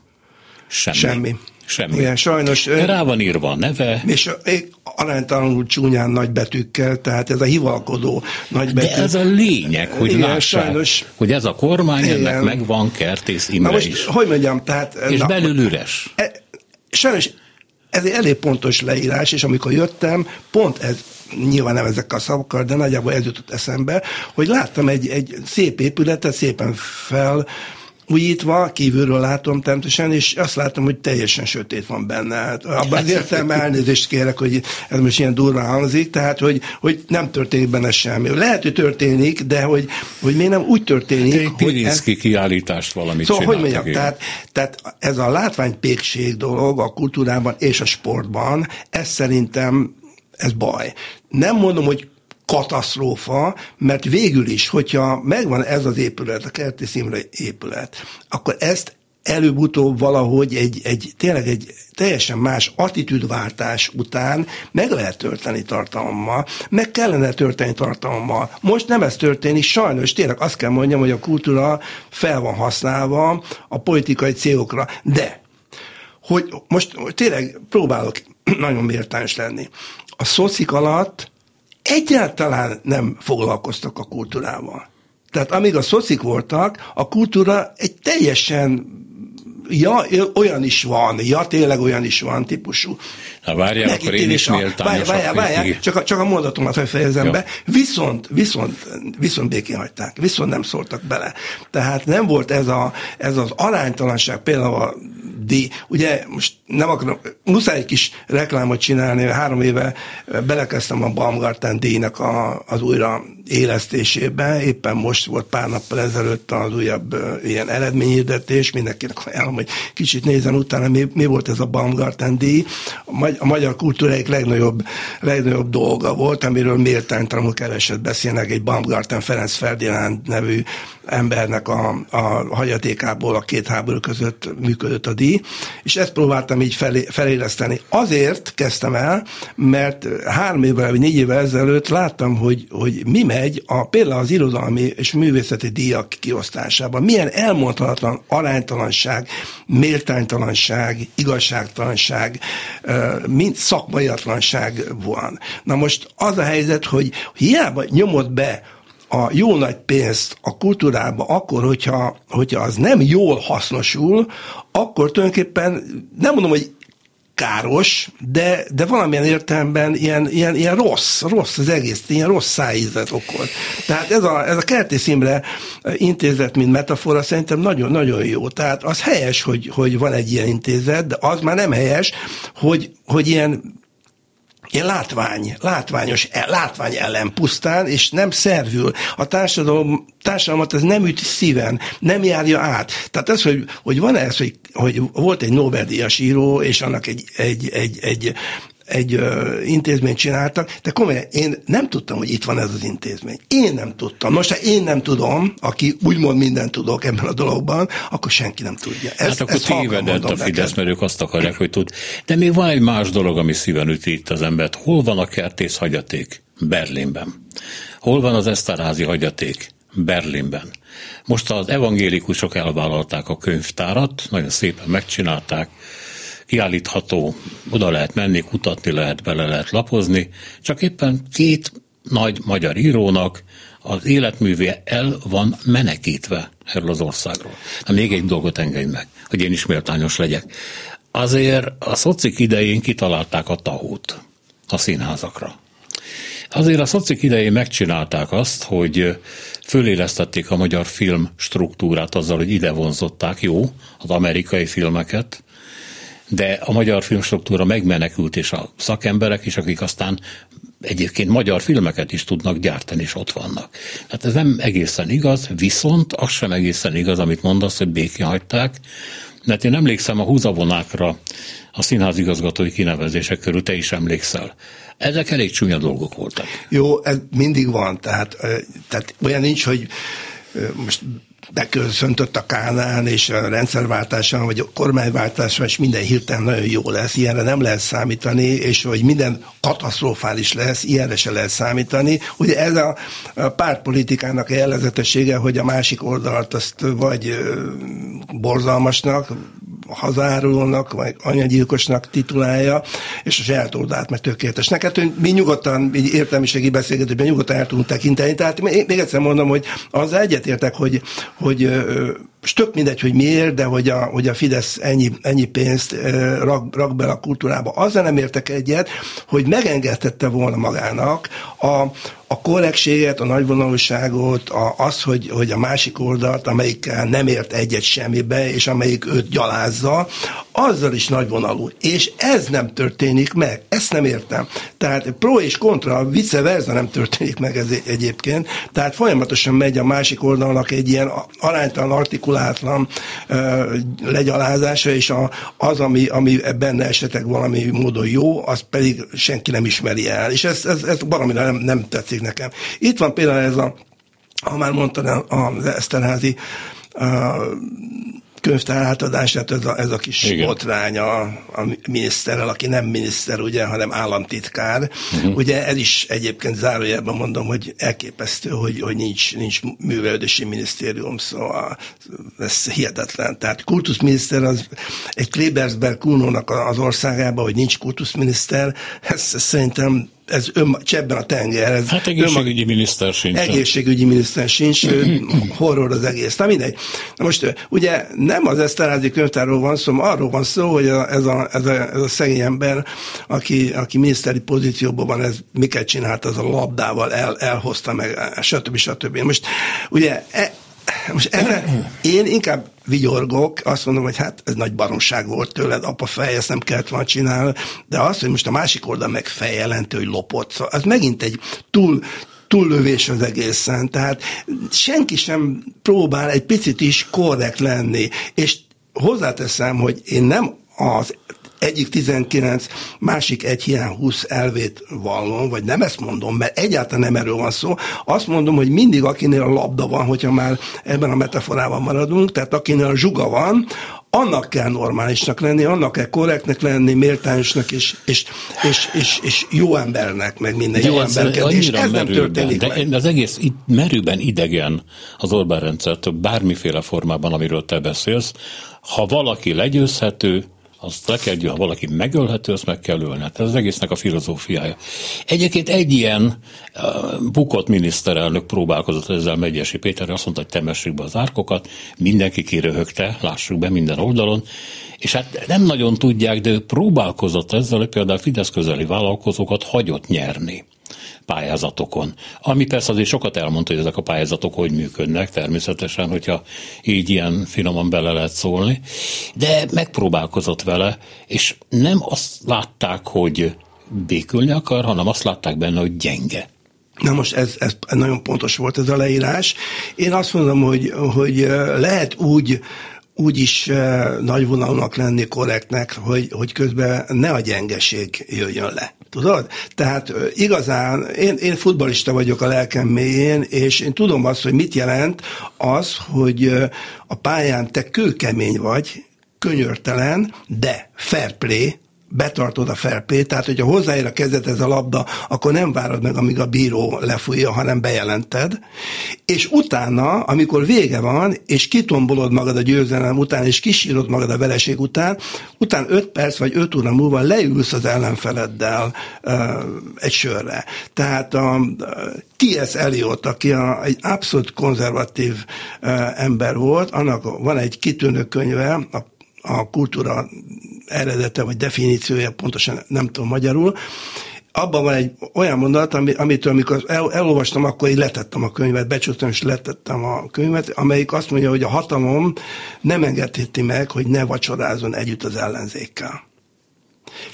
Speaker 2: Semmi.
Speaker 3: Semmi.
Speaker 2: Semmi.
Speaker 3: Igen, sajnos.
Speaker 2: De rá van írva a neve.
Speaker 3: És aránytalanul csúnyán nagybetűkkel, tehát ez a hivalkodó nagybetű.
Speaker 2: De ez a lényeg, hogy Igen, lássák, sajnos, hogy ez a kormány, Igen. ennek megvan Kertész Imre na most, is.
Speaker 3: Hogy mondjam, tehát...
Speaker 2: És na, belül üres.
Speaker 3: E, sajnos ez egy elég pontos leírás, és amikor jöttem, pont ez, nyilván nem ezekkel a szavakkal, de nagyjából ez jutott eszembe, hogy láttam egy, egy szép épületet, szépen fel újítva, kívülről látom természetesen, és azt látom, hogy teljesen sötét van benne. Hát abban az értelme elnézést kérek, hogy ez most ilyen durva hangzik, tehát, hogy, hogy nem történik benne semmi. Lehet, hogy történik, de hogy, hogy még nem úgy történik,
Speaker 2: egy hogy ez... kiállítást valamit
Speaker 3: Szóval, hogy mondjam, tehát, tehát ez a látványpékség dolog a kultúrában és a sportban, ez szerintem ez baj. Nem mondom, hogy katasztrófa, mert végül is, hogyha megvan ez az épület, a Kerti Imre épület, akkor ezt előbb-utóbb valahogy egy, egy, tényleg egy teljesen más attitűdváltás után meg lehet tölteni tartalommal, meg kellene tölteni tartalommal. Most nem ez történik, sajnos tényleg azt kell mondjam, hogy a kultúra fel van használva a politikai célokra, de hogy most tényleg próbálok nagyon méltányos lenni. A szocik alatt egyáltalán nem foglalkoztak a kultúrával. Tehát amíg a szocik voltak, a kultúra egy teljesen ja, olyan is van, ja, tényleg olyan is van típusú.
Speaker 2: Na várjál, akkor én is méltányos.
Speaker 3: Várjál, várjál, csak, a, csak a mondatomat, hogy fejezem Jó. be. Viszont, viszont, viszont békén hagyták, viszont nem szóltak bele. Tehát nem volt ez, a, ez az aránytalanság, például a díj. Ugye most nem akarom, muszáj egy kis reklámot csinálni, három éve belekezdtem a Baumgarten díjnak a, az újra élesztésébe, éppen most volt pár nappal ezelőtt az újabb ilyen eredményhirdetés, mindenkinek ajánlom, hogy kicsit nézzen utána, mi, mi volt ez a Baumgarten díj. A, magyar kultúra egy legnagyobb, legnagyobb dolga volt, amiről méltánytalanul keveset beszélnek, egy Baumgarten Ferenc Ferdinand nevű embernek a, a hagyatékából a két háború között működött a díj, és ezt próbáltam így felé, feléleszteni. Azért kezdtem el, mert három évvel, vagy négy évvel ezelőtt láttam, hogy, hogy mi megy a, például az irodalmi és művészeti díjak kiosztásában. Milyen elmondhatatlan aránytalanság, méltánytalanság, igazságtalanság, mint szakmaiatlanság van. Na most az a helyzet, hogy hiába nyomott be a jó nagy pénzt a kultúrába akkor, hogyha, hogyha az nem jól hasznosul, akkor tulajdonképpen nem mondom, hogy káros, de, de valamilyen értelemben ilyen, ilyen, ilyen rossz, rossz az egész, ilyen rossz szájízet okol. Tehát ez a, ez a Kertész Imre intézet, mint metafora szerintem nagyon-nagyon jó. Tehát az helyes, hogy, hogy van egy ilyen intézet, de az már nem helyes, hogy, hogy ilyen ilyen látvány, látványos, látvány ellen pusztán, és nem szervül. A társadalom, társadalmat ez nem üt szíven, nem járja át. Tehát ez, hogy, hogy van ez, hogy, hogy volt egy Nobel-díjas író, és annak egy, egy, egy, egy egy ö, intézményt csináltak, de komolyan én nem tudtam, hogy itt van ez az intézmény. Én nem tudtam. Most, ha én nem tudom, aki úgymond mindent tudok ebben a dologban, akkor senki nem tudja.
Speaker 2: Ezt, hát akkor tévedett a Fidesz, mert ők azt akarják, hogy tud. De még van egy más dolog, ami szíven üti itt az embert. Hol van a kertész hagyaték? Berlinben. Hol van az eszterházi hagyaték? Berlinben. Most az evangélikusok elvállalták a könyvtárat, nagyon szépen megcsinálták, kiállítható, oda lehet menni, kutatni lehet, bele lehet lapozni, csak éppen két nagy magyar írónak az életműve el van menekítve erről az országról. Na még egy dolgot engedj meg, hogy én is méltányos legyek. Azért a szocik idején kitalálták a tahót a színházakra. Azért a szocik idején megcsinálták azt, hogy fölélesztették a magyar film struktúrát azzal, hogy ide vonzották, jó, az amerikai filmeket, de a magyar filmstruktúra megmenekült, és a szakemberek is, akik aztán egyébként magyar filmeket is tudnak gyártani, és ott vannak. Hát ez nem egészen igaz, viszont az sem egészen igaz, amit mondasz, hogy békén hagyták, mert én emlékszem a húzavonákra a színházigazgatói kinevezések körül, te is emlékszel. Ezek elég csúnya dolgok voltak.
Speaker 3: Jó, ez mindig van, tehát, tehát olyan nincs, hogy most beköszöntött a Kánán, és a rendszerváltáson, vagy a kormányváltáson, és minden hirtelen nagyon jó lesz. Ilyenre nem lehet számítani, és hogy minden katasztrofális lesz, ilyenre se lehet számítani. Ugye ez a, pártpolitikának a jellezetessége, hogy a másik oldalt azt vagy borzalmasnak, hazárulónak, vagy anyagyilkosnak titulálja, és a saját oldalát meg tökéletesnek. Hát mi nyugodtan, így értelmiségi beszélgetőben nyugodtan el tudunk tekinteni. Tehát még egyszer mondom, hogy az egyetértek, hogy, hogy és tök mindegy, hogy miért, de hogy a, hogy a Fidesz ennyi, ennyi pénzt rak, rak be a kultúrába. Azzal nem értek egyet, hogy megengedhette volna magának a, a korrektséget, a nagyvonalúságot, a, az, hogy, hogy a másik oldalt, amelyikkel nem ért egyet semmibe, és amelyik őt gyalázza, azzal is nagyvonalú. És ez nem történik meg. Ezt nem értem. Tehát pro és kontra, vice versa nem történik meg ez egyébként. Tehát folyamatosan megy a másik oldalnak egy ilyen aránytalan, artikulátlan uh, legyalázása, és a, az, ami, ami benne esetleg valami módon jó, az pedig senki nem ismeri el. És ez, ez, ez valamire nem, nem tetszik nekem. Itt van például ez a, ha már mondtad az Eszterházi könyvtár átadását, ez a, ez a kis Igen. botrány a, a miniszterrel, aki nem miniszter, ugye, hanem államtitkár. Uh-huh. Ugye ez is egyébként zárójelben mondom, hogy elképesztő, hogy, hogy nincs, nincs művelődési minisztérium, szóval ez hihetetlen. Tehát kultuszminiszter az egy Klebersberg Kunónak az országában, hogy nincs kultuszminiszter, ez, ez szerintem ez ön, csebben a tenger. Ez
Speaker 2: hát egészségügyi miniszter sincs.
Speaker 3: Egészségügyi miniszter sincs, horror az egész. Na mindegy. Na most ugye nem az Eszterázi könyvtárról van szó, arról van szó, hogy a, ez, a, ez, a, ez a szegény ember, aki, aki miniszteri pozícióban van, ez miket csinált, az a labdával el, elhozta meg, stb. stb. Most ugye e, most erre én inkább vigyorgok, azt mondom, hogy hát ez nagy baromság volt tőled, apa fej, ezt nem kellett volna csinálni, de az, hogy most a másik oldal meg feljelentő, hogy lopott, szóval az megint egy túl, túllövés az egészen. Tehát senki sem próbál egy picit is korrekt lenni. És hozzáteszem, hogy én nem az egyik 19, másik egy hiány 20 elvét vallom, vagy nem ezt mondom, mert egyáltalán nem erről van szó. Azt mondom, hogy mindig akinél a labda van, hogyha már ebben a metaforában maradunk, tehát akinél a zsuga van, annak kell normálisnak lenni, annak kell korrektnek lenni, méltányosnak és, és, és, és, és jó embernek, meg minden de jó embernek. És ez merőben, nem történik
Speaker 2: de meg. az egész itt merőben idegen az Orbán rendszertől bármiféle formában, amiről te beszélsz. Ha valaki legyőzhető, azt le kell, ha valaki megölhető, azt meg kell ölni. Hát ez az egésznek a filozófiája. Egyébként egy ilyen bukott miniszterelnök próbálkozott ezzel Megyesi Péter, azt mondta, hogy temessük be az árkokat, mindenki kiröhögte, lássuk be minden oldalon, és hát nem nagyon tudják, de ő próbálkozott ezzel, hogy például Fidesz közeli vállalkozókat hagyott nyerni pályázatokon. Ami persze azért sokat elmondta, hogy ezek a pályázatok hogy működnek, természetesen, hogyha így ilyen finoman bele lehet szólni, de megpróbálkozott vele, és nem azt látták, hogy békülni akar, hanem azt látták benne, hogy gyenge.
Speaker 3: Na most ez, ez nagyon pontos volt ez a leírás. Én azt mondom, hogy, hogy lehet úgy úgy is nagyvonalúnak lenni korrektnek, hogy, hogy közben ne a gyengeség jöjjön le. Tudod? Tehát igazán, én, én futbalista vagyok a lelkem mélyén, és én tudom azt, hogy mit jelent az, hogy a pályán te kőkemény vagy, könyörtelen, de fair play, betartod a felpét, tehát hogyha hozzáér a kezed ez a labda, akkor nem várod meg, amíg a bíró lefújja, hanem bejelented, és utána, amikor vége van, és kitombolod magad a győzelem után, és kisírod magad a vereség után, után 5 perc vagy 5 óra múlva leülsz az ellenfeleddel uh, egy sörre. Tehát a T.S. Eliot, aki a, egy abszolút konzervatív uh, ember volt, annak van egy kitűnő könyve, a a kultúra eredete vagy definíciója, pontosan nem tudom magyarul, abban van egy olyan mondat, ami, amitől amikor el, elolvastam, akkor így letettem a könyvet, becsültem és letettem a könyvet, amelyik azt mondja, hogy a hatalom nem engedheti meg, hogy ne vacsorázzon együtt az ellenzékkel.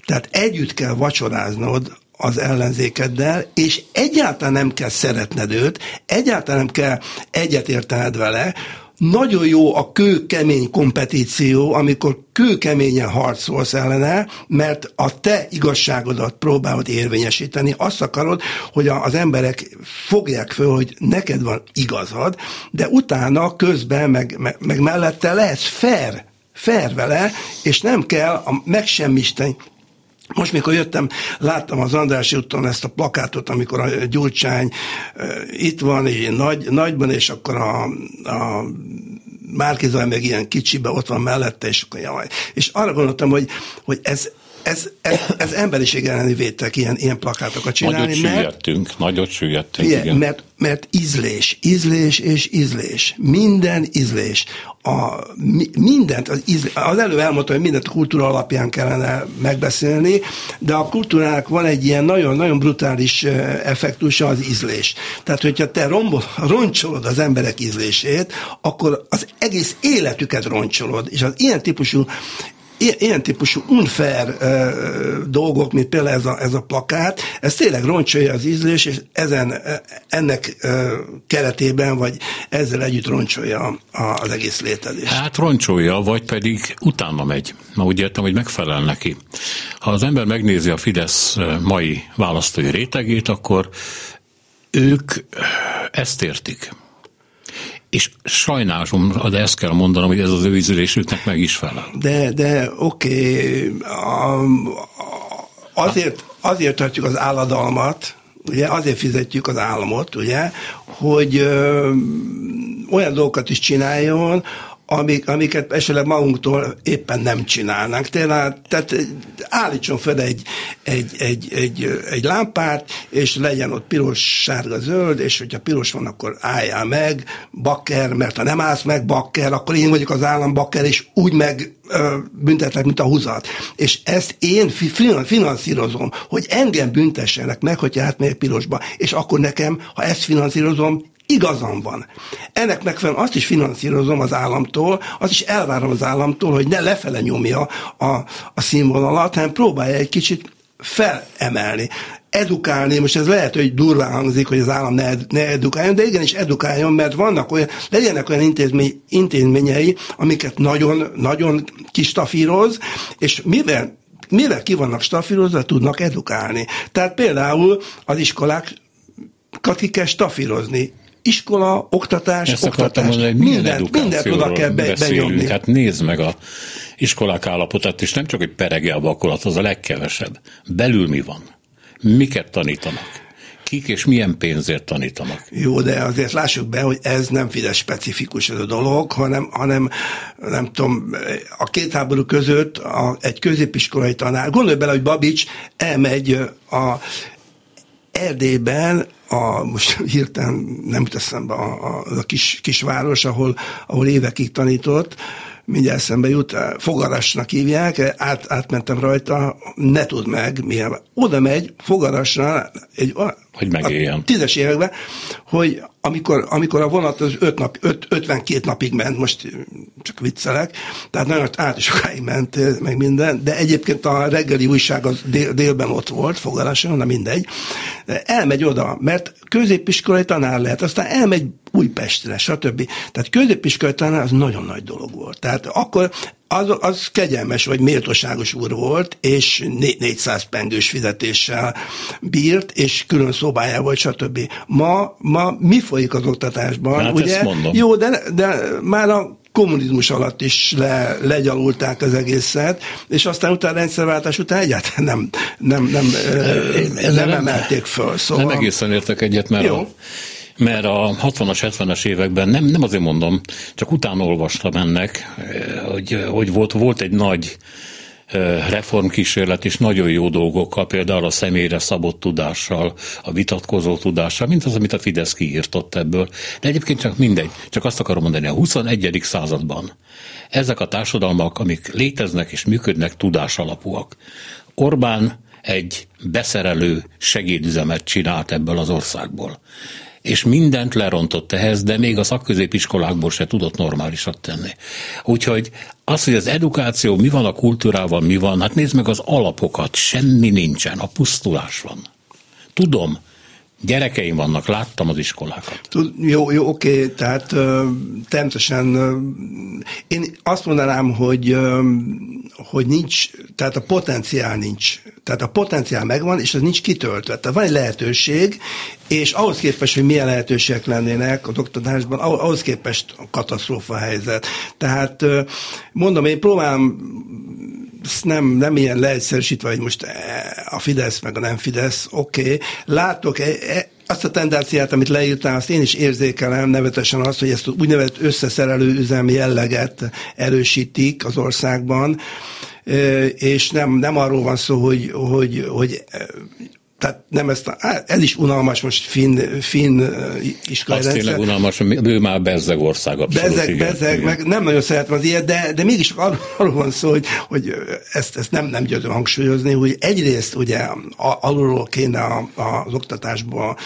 Speaker 3: Tehát együtt kell vacsoráznod az ellenzékeddel, és egyáltalán nem kell szeretned őt, egyáltalán nem kell egyetértened vele, nagyon jó a kőkemény kompetíció, amikor kőkeményen harcolsz ellene, mert a te igazságodat próbálod érvényesíteni, azt akarod, hogy az emberek fogják föl, hogy neked van igazad, de utána közben, meg, meg, meg mellette lehetsz fair, fair vele, és nem kell a megsemmisíteni most, mikor jöttem, láttam az Andrási úton ezt a plakátot, amikor a Gyurcsány itt van, így nagy, nagyban, és akkor a, a Márkizaj meg ilyen kicsibe ott van mellette, és akkor jaj. És arra gondoltam, hogy, hogy ez, ez, ez, ez emberiség elleni vétek ilyen, ilyen plakátokat csinálni.
Speaker 2: Nagyot mert, süllyedtünk, nagyot süllyedtünk, igen. igen.
Speaker 3: Mert, mert ízlés, ízlés és ízlés. Minden ízlés. A, mi, mindent, az, ízlés, az előbb elmondtam, hogy mindent kultúra alapján kellene megbeszélni, de a kultúrának van egy ilyen nagyon-nagyon brutális effektusa, az ízlés. Tehát, hogyha te rombol, roncsolod az emberek ízlését, akkor az egész életüket roncsolod, és az ilyen típusú ilyen, ilyen típusú unfair uh, dolgok, mint például ez a, ez a plakát, ez tényleg roncsolja az ízlés, és ezen, ennek uh, keretében, vagy ezzel együtt roncsolja az egész létezést.
Speaker 2: Hát roncsolja, vagy pedig utána megy. Na úgy értem, hogy megfelel neki. Ha az ember megnézi a Fidesz mai választói rétegét, akkor ők ezt értik és sajnálom, de ezt kell mondanom, hogy ez az ő meg is felel.
Speaker 3: De, de oké, okay, azért, azért tartjuk az álladalmat, ugye azért fizetjük az államot, ugye, hogy ö, olyan dolgokat is csináljon, amik, amiket esetleg magunktól éppen nem csinálnánk. Tehát, tehát állítson fel egy, egy, egy, egy, egy lámpát, és legyen ott piros, sárga, zöld, és hogyha piros van, akkor álljál meg, bakker, mert ha nem állsz meg, bakker, akkor én vagyok az állam bakker, és úgy meg büntetlek, mint a húzat. És ezt én finanszírozom, hogy engem büntessenek meg, hogyha átmegyek pirosba, és akkor nekem, ha ezt finanszírozom, igazam van. Ennek megfelelően azt is finanszírozom az államtól, azt is elvárom az államtól, hogy ne lefele nyomja a, a színvonalat, hanem próbálja egy kicsit felemelni, edukálni, most ez lehet, hogy durván hangzik, hogy az állam ne, ne edukáljon, de igenis edukáljon, mert vannak olyan, legyenek olyan intézmény, intézményei, amiket nagyon, nagyon kistafíroz, és mivel mivel ki vannak stafírozva, tudnak edukálni. Tehát például az iskolák ki kell stafírozni iskola, oktatás,
Speaker 2: Ezt
Speaker 3: oktatás.
Speaker 2: Mondani, hogy mindent, mindent oda kell be, benyomni. Hát nézd meg a iskolák állapotát, és nem csak, hogy perege a vakolat, az a legkevesebb. Belül mi van? Miket tanítanak? Kik és milyen pénzért tanítanak?
Speaker 3: Jó, de azért lássuk be, hogy ez nem Fidesz specifikus ez a dolog, hanem, hanem nem tudom, a két háború között a, egy középiskolai tanár, gondolj bele, hogy Babics elmegy a Erdélyben a, most hirtelen nem jut eszembe a, a, a kis, kisváros, ahol, ahol évekig tanított, mindjárt eszembe jut, fogarasnak hívják, át, átmentem rajta, ne tud meg, milyen. Oda megy fogarasra, egy,
Speaker 2: hogy megéljen. A
Speaker 3: tízes években, hogy amikor, amikor a vonat az öt nap, öt, 52 napig ment, most csak viccelek, tehát nagyon át sokáig ment, meg minden, de egyébként a reggeli újság az dél, délben ott volt, fogaláson, na mindegy. Elmegy oda, mert középiskolai tanár lehet, aztán elmegy Újpestre, stb. Tehát középiskolai tanár az nagyon nagy dolog volt. Tehát akkor az, az kegyelmes vagy méltóságos úr volt, és 400 pengős fizetéssel bírt, és külön szobája volt, stb. Ma, ma mi folyik az oktatásban?
Speaker 2: Hát ugye?
Speaker 3: Jó, de, de már a kommunizmus alatt is le, legyalulták az egészet, és aztán utána rendszerváltás után egyáltalán nem, nem, nem, nem, nem emelték föl.
Speaker 2: Szóval... Nem egészen értek egyet, mert Jó. A mert a 60-as, 70-es években nem, nem azért mondom, csak utána olvastam ennek, hogy, hogy volt, volt egy nagy reformkísérlet és nagyon jó dolgokkal, például a személyre szabott tudással, a vitatkozó tudással, mint az, amit a Fidesz kiírtott ebből. De egyébként csak mindegy, csak azt akarom mondani, a 21. században ezek a társadalmak, amik léteznek és működnek, tudás alapúak. Orbán egy beszerelő segédüzemet csinált ebből az országból és mindent lerontott ehhez, de még a szakközépiskolákból se tudott normálisat tenni. Úgyhogy az, hogy az edukáció mi van a kultúrával, mi van, hát nézd meg az alapokat, semmi nincsen, a pusztulás van. Tudom, Gyerekeim vannak, láttam az iskolákat.
Speaker 3: Tud, jó, jó, oké, tehát ö, természetesen ö, én azt mondanám, hogy, ö, hogy nincs, tehát a potenciál nincs. Tehát a potenciál megvan, és az nincs kitöltve. Tehát van egy lehetőség, és ahhoz képest, hogy milyen lehetőségek lennének az oktatásban, ahhoz képest a katasztrófa helyzet. Tehát mondom, én próbálom nem, nem ilyen leegyszerűsítve, hogy most a Fidesz meg a nem Fidesz, oké, okay. látok e, e, azt a tendenciát, amit leírtál, azt én is érzékelem, nevetesen azt, hogy ezt az úgynevezett összeszerelő üzemi jelleget erősítik az országban, és nem, nem arról van szó, hogy, hogy, hogy tehát nem ezt, a, ez is unalmas most finn, finn iskolai
Speaker 2: Azt tényleg unalmas, ő már bezzeg ország abszolút.
Speaker 3: Bezzeg, igen, bezzeg, igen. meg nem nagyon szeretem az ilyet, de, de mégis arról, arról van szó, hogy, hogy ezt, ezt nem, nem győzöm hangsúlyozni, hogy egyrészt ugye alulról kéne a, a, az oktatásba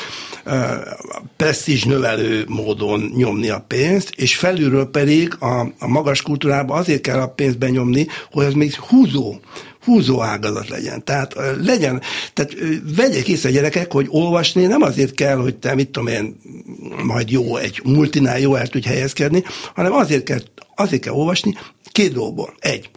Speaker 3: presztízs növelő módon nyomni a pénzt, és felülről pedig a, a magas kultúrába azért kell a pénzt benyomni, hogy az még húzó húzó ágazat legyen. Tehát legyen, tehát vegyék észre gyerekek, hogy olvasni nem azért kell, hogy te mit tudom én, majd jó, egy multinál jó el tudj helyezkedni, hanem azért kell, azért kell olvasni két dolgból. Egy,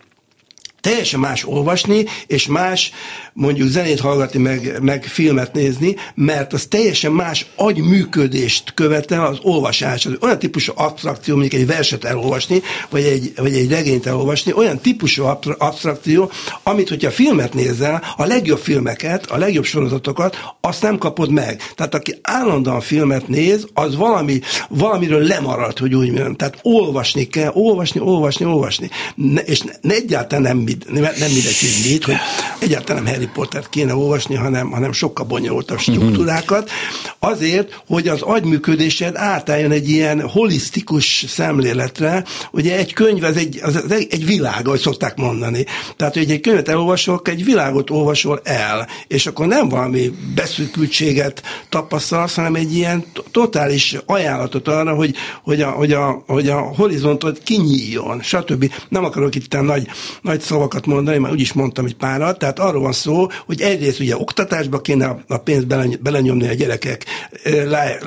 Speaker 3: teljesen más olvasni, és más mondjuk zenét hallgatni, meg, meg filmet nézni, mert az teljesen más agyműködést követel az olvasás. Az olyan típusú abstrakció, mondjuk egy verset elolvasni, vagy egy, vagy egy regényt elolvasni, olyan típusú abstrakció, amit, hogyha filmet nézel, a legjobb filmeket, a legjobb sorozatokat, azt nem kapod meg. Tehát aki állandóan filmet néz, az valami, valamiről lemarad, hogy úgy mondjam. Tehát olvasni kell, olvasni, olvasni, olvasni. Ne, és ne, egyáltalán nem, nem, nem mindegy, hogy mit, hogy egyáltalán nem Harry Pottert kéne olvasni, hanem, hanem sokkal bonyolultabb struktúrákat, azért, hogy az agyműködésed átálljon egy ilyen holisztikus szemléletre. Ugye egy könyv, az egy, az egy világ, ahogy szokták mondani. Tehát, hogy egy könyvet elolvasol, egy világot olvasol el, és akkor nem valami beszűkültséget tapasztalsz, hanem egy ilyen totális ajánlatot arra, hogy, hogy, a, hogy, a, hogy a horizontot kinyíljon, stb. Nem akarok itt nagy, nagy szavakat mondani, mert úgyis mondtam egy párat, tehát arról van szó, hogy egyrészt ugye oktatásba kéne a pénzt belenyomni a gyerekek, le,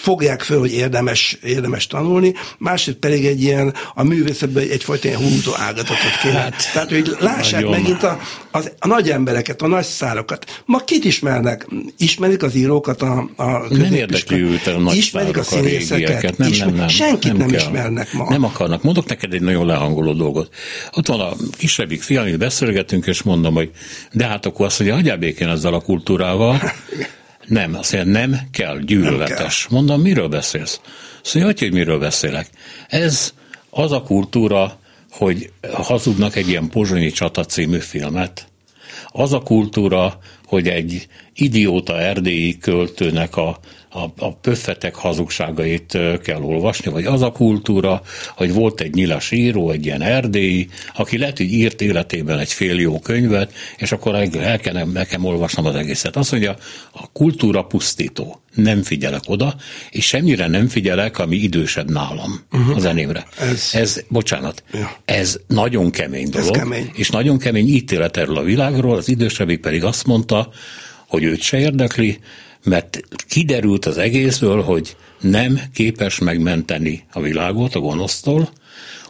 Speaker 3: fogják föl, hogy érdemes, érdemes tanulni, másrészt pedig egy ilyen a művészetben egyfajta ilyen húzó ágazatot kéne. Hát, Tehát, hogy lássák nagyon. megint a, az, a nagy embereket, a nagy szárokat. Ma kit ismernek? Ismerik az írókat a, a
Speaker 2: Nem érdekli őt a nagy
Speaker 3: Ismerik a színészeket? Nem, nem, nem, Senkit nem, nem kell. ismernek ma.
Speaker 2: Nem akarnak. Mondok neked egy nagyon lehangoló dolgot. Ott van a kisebbik fiam, amit beszélgetünk, és mondom, hogy de hát akkor azt mondja, hagyjál békén ezzel a kultúrával. Nem, azt mondja, nem kell, gyűlöletes. Mondom, miről beszélsz? Azt mondja, hogy, hogy miről beszélek. Ez az a kultúra, hogy hazudnak egy ilyen Pozsonyi csata című filmet. Az a kultúra, hogy egy idióta erdélyi költőnek a a, a pöffetek hazugságait kell olvasni, vagy az a kultúra, hogy volt egy nyilas író, egy ilyen erdélyi, aki lehet, hogy írt életében egy fél jó könyvet, és akkor el kell nekem olvasnom az egészet. Azt mondja, a kultúra pusztító. Nem figyelek oda, és semmire nem figyelek, ami idősebb nálam uh-huh. a zenémre. Ez, ez bocsánat, ja. ez nagyon kemény dolog, ez kemény. és nagyon kemény ítélet erről a világról, az idősebbik pedig azt mondta, hogy őt se érdekli, mert kiderült az egészből, hogy nem képes megmenteni a világot a gonosztól,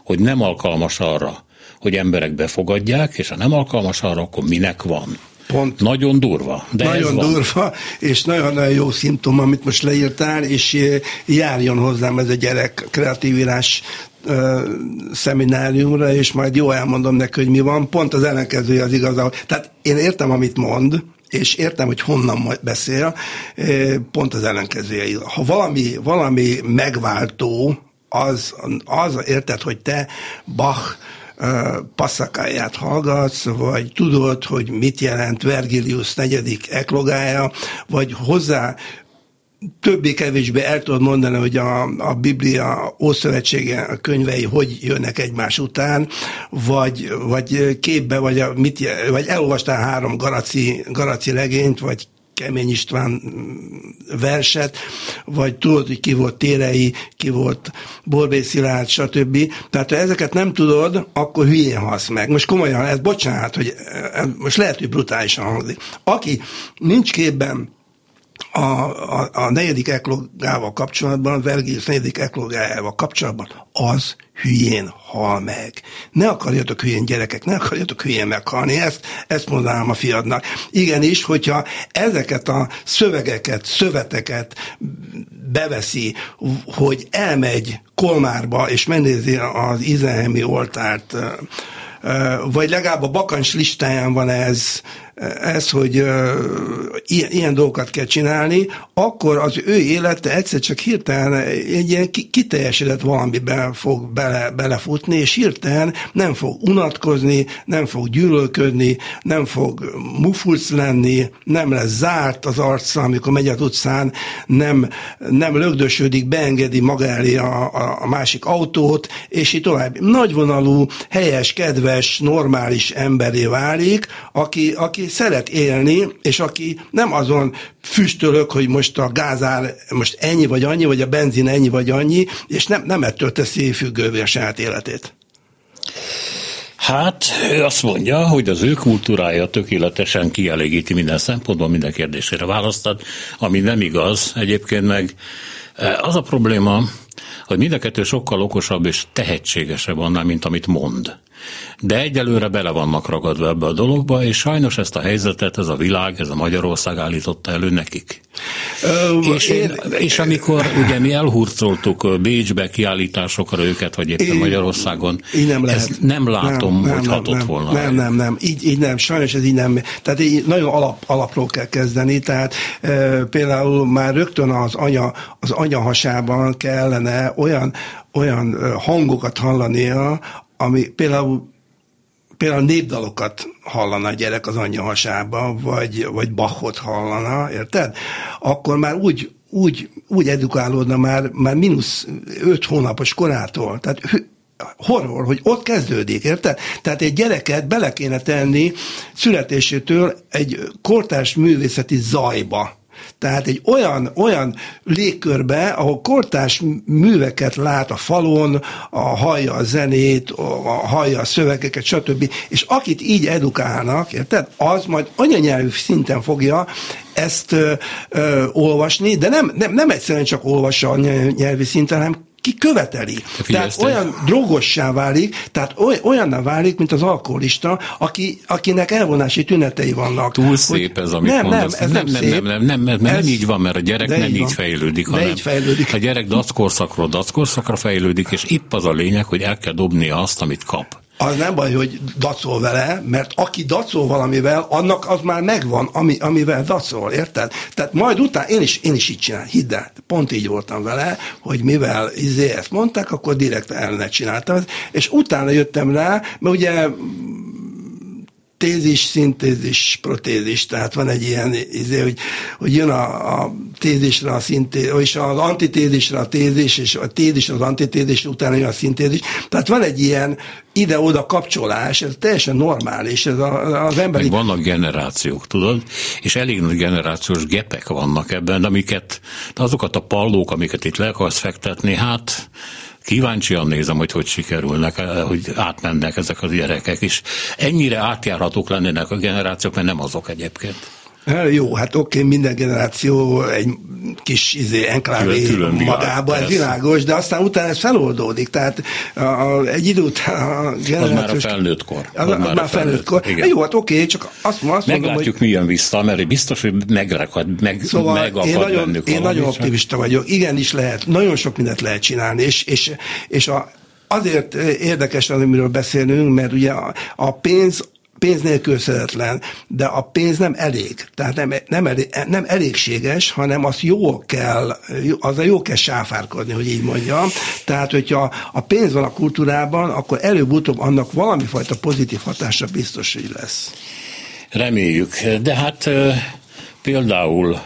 Speaker 2: hogy nem alkalmas arra, hogy emberek befogadják, és ha nem alkalmas arra, akkor minek van. Pont. Nagyon durva. De
Speaker 3: nagyon durva, és nagyon-nagyon jó szimptom, amit most leírtál, és eh, járjon hozzám ez a gyerek kreativírás szemináriumra, és majd jó elmondom neki, hogy mi van. Pont az ellenkezője az igaz. Tehát én értem, amit mond, és értem, hogy honnan beszél, pont az ellenkezője. Ha valami, valami megváltó, az, az érted, hogy te Bach passzakáját hallgatsz, vagy tudod, hogy mit jelent Vergilius negyedik eklogája, vagy hozzá többé-kevésbé el tudod mondani, hogy a, a Biblia Ószövetsége könyvei hogy jönnek egymás után, vagy, vagy képbe, vagy, a, mit, vagy elolvastál három Garaci, Garaci legényt, vagy Kemény István verset, vagy tudod, hogy ki volt Térei, ki volt Borbé Szilárd, stb. Tehát ha ezeket nem tudod, akkor hülyén halsz meg. Most komolyan, ez bocsánat, hogy most lehet, hogy brutálisan hangzik. Aki nincs képben a, a, a negyedik eklogával kapcsolatban, Vergilius negyedik eklogájával kapcsolatban, az hülyén hal meg. Ne akarjatok hülyén gyerekek, ne akarjatok hülyén meghalni, ezt, ezt mondanám a fiadnak. Igenis, hogyha ezeket a szövegeket, szöveteket beveszi, hogy elmegy Kolmárba, és megnézi az Izenhemi oltárt, vagy legalább a bakancs listáján van ez, ez, hogy ilyen, ilyen dolgokat kell csinálni, akkor az ő élete egyszer csak hirtelen egy ilyen kiteljesedett valamiben fog bele, belefutni, és hirtelen nem fog unatkozni, nem fog gyűlölködni, nem fog mufulc lenni, nem lesz zárt az arca, amikor megy az utcán, nem, nem lögdösödik, beengedi maga elé a, a, a másik autót, és így tovább. Nagyvonalú, helyes, kedves, normális emberé válik, aki, aki szeret élni, és aki nem azon füstölök, hogy most a gázár most ennyi vagy annyi, vagy a benzin ennyi vagy annyi, és nem, nem ettől teszi függővé a saját életét.
Speaker 2: Hát, ő azt mondja, hogy az ő kultúrája tökéletesen kielégíti minden szempontból, minden kérdésére választad, ami nem igaz. Egyébként meg eh, az a probléma, hogy mind a kettő sokkal okosabb és tehetségesebb annál, mint amit mond de egyelőre bele vannak ragadva ebbe a dologba, és sajnos ezt a helyzetet ez a világ, ez a Magyarország állította elő nekik. Ö, és, én, és amikor ugye mi elhurcoltuk Bécsbe kiállításokra őket, vagy éppen én, Magyarországon, így nem lehet. ezt nem látom, nem, hogy nem, hatott
Speaker 3: nem,
Speaker 2: volna.
Speaker 3: Nem, nem, nem, így, így nem, sajnos ez így nem. Tehát így nagyon alap, alapról kell kezdeni, tehát e, például már rögtön az anya, az anya hasában kellene olyan, olyan hangokat hallania, ami például például népdalokat hallana a gyerek az anyja hasába, vagy, vagy Bachot hallana, érted? Akkor már úgy, úgy, úgy edukálódna már, már mínusz öt hónapos korától. Tehát horror, hogy ott kezdődik, érted? Tehát egy gyereket bele kéne tenni születésétől egy kortárs művészeti zajba tehát egy olyan, olyan légkörbe, ahol kortás műveket lát a falon, a hallja a zenét, a hallja a szövegeket, stb. És akit így edukálnak, érted? Az majd anyanyelvű szinten fogja ezt ö, ö, olvasni, de nem, nem, nem egyszerűen csak olvassa a nyelvi szinten, hanem ki követeli. Tehát olyan drogossá válik, tehát oly, olyanná válik, mint az alkoholista, aki, akinek elvonási tünetei vannak.
Speaker 2: Túl szép ez, amit nem, mondasz. Nem, ez nem, nem, nem, nem, nem, nem, Mert ez, nem így van, mert a gyerek nem így, így fejlődik, hanem így fejlődik. a gyerek dackorszakról dackorszakra fejlődik, és itt az a lényeg, hogy el kell dobni azt, amit kap
Speaker 3: az nem baj, hogy dacol vele, mert aki dacol valamivel, annak az már megvan, ami, amivel dacol, érted? Tehát majd utána, én is, én is így csinálom, hidd el, pont így voltam vele, hogy mivel izé ezt mondták, akkor direkt ellene csináltam, és utána jöttem rá, mert ugye tézis, szintézis, protézis, tehát van egy ilyen, izé, hogy, hogy jön a, a tézisre a szintézis, és az antitézisre a tézis, és a tézis az antitézis, utána jön a szintézis. Tehát van egy ilyen ide-oda kapcsolás, ez teljesen normális, ez a, az emberi...
Speaker 2: Meg vannak generációk, tudod, és elég nagy generációs gepek vannak ebben, amiket, azokat a pallók, amiket itt le akarsz fektetni, hát kíváncsian nézem, hogy hogy sikerülnek, eh, hogy átmennek ezek az gyerekek, és ennyire átjárhatók lennének a generációk, mert nem azok egyébként.
Speaker 3: Jó, hát oké, minden generáció egy kis izé, enklávé magába, ez világos, de aztán utána ez feloldódik, tehát a, a, egy idő után a
Speaker 2: generációs... Az már a felnőtt kor.
Speaker 3: Az, az már, a felnőtt kor. Igen. Jó, hát oké, csak azt, azt
Speaker 2: Meglátjuk, mondom, hogy... mi jön vissza, mert biztos, hogy megrakad, meg,
Speaker 3: szóval megakad én nagyon, bennük Én nagyon optimista vagyok. Igen is lehet, nagyon sok mindent lehet csinálni, és, és, és a, azért érdekes az, amiről beszélünk, mert ugye a, a pénz pénz nélkül szeretlen, de a pénz nem elég. Tehát nem, nem, elég, nem elégséges, hanem az jó kell, az a jó kell sáfárkodni, hogy így mondjam. Tehát, hogyha a pénz van a kultúrában, akkor előbb-utóbb annak valami fajta pozitív hatása biztos, hogy lesz.
Speaker 2: Reméljük. De hát például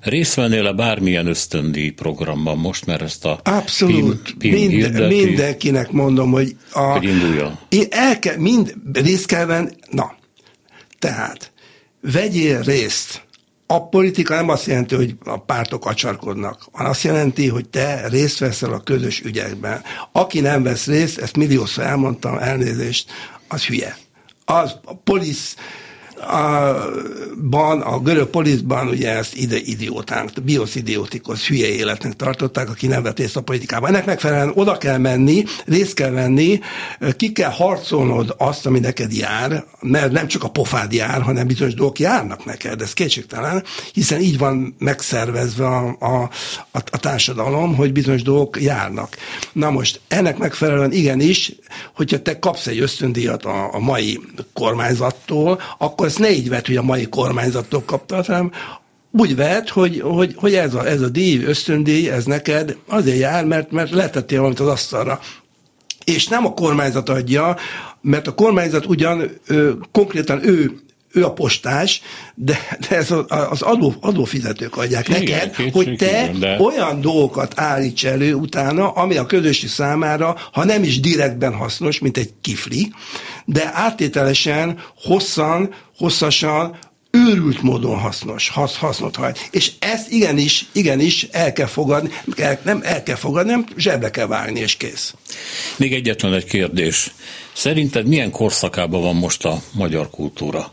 Speaker 2: Részt vennél-e bármilyen ösztöndíj programban most, mert ezt a
Speaker 3: Abszolút. PIN, PIN Mind, mindenkinek mondom, hogy, a,
Speaker 2: hogy induljon.
Speaker 3: Én el kell, mind részt kell venni. Na, tehát vegyél részt. A politika nem azt jelenti, hogy a pártok acsarkodnak, hanem azt jelenti, hogy te részt veszel a közös ügyekben. Aki nem vesz részt, ezt milliószor elmondtam, elnézést, az hülye. Az a polisz ban, a görög poliszban ugye ezt ide idiótának, bioszidiotikus hülye életnek tartották, aki nem vett részt a politikában. Ennek megfelelően oda kell menni, részt kell venni, ki kell harcolnod azt, ami neked jár, mert nem csak a pofád jár, hanem bizonyos dolgok járnak neked, ez kétségtelen, hiszen így van megszervezve a, a, a, a társadalom, hogy bizonyos dolgok járnak. Na most ennek megfelelően igenis, hogyha te kapsz egy ösztöndíjat a, a mai kormányzattól, akkor ezt ne így vett, hogy a mai kormányzattól kaptad, hanem úgy vett, hogy, hogy, hogy ez, a, ez a díj, ösztöndíj, ez neked azért jár, mert, mert letettél valamit az asztalra. És nem a kormányzat adja, mert a kormányzat ugyan ö, konkrétan ő ő a postás, de, de ez az adó, adófizetők adják Igen, neked, hogy te de... olyan dolgokat állíts elő utána, ami a közösség számára, ha nem is direktben hasznos, mint egy kifli, de áttételesen, hosszan, hosszasan, őrült módon hasznos, hasz, hasznot hajt. És ezt igenis, igenis el kell fogadni, el, nem el kell fogadni, nem zsebre kell vágni, és kész.
Speaker 2: Még egyetlen egy kérdés. Szerinted milyen korszakában van most a magyar kultúra?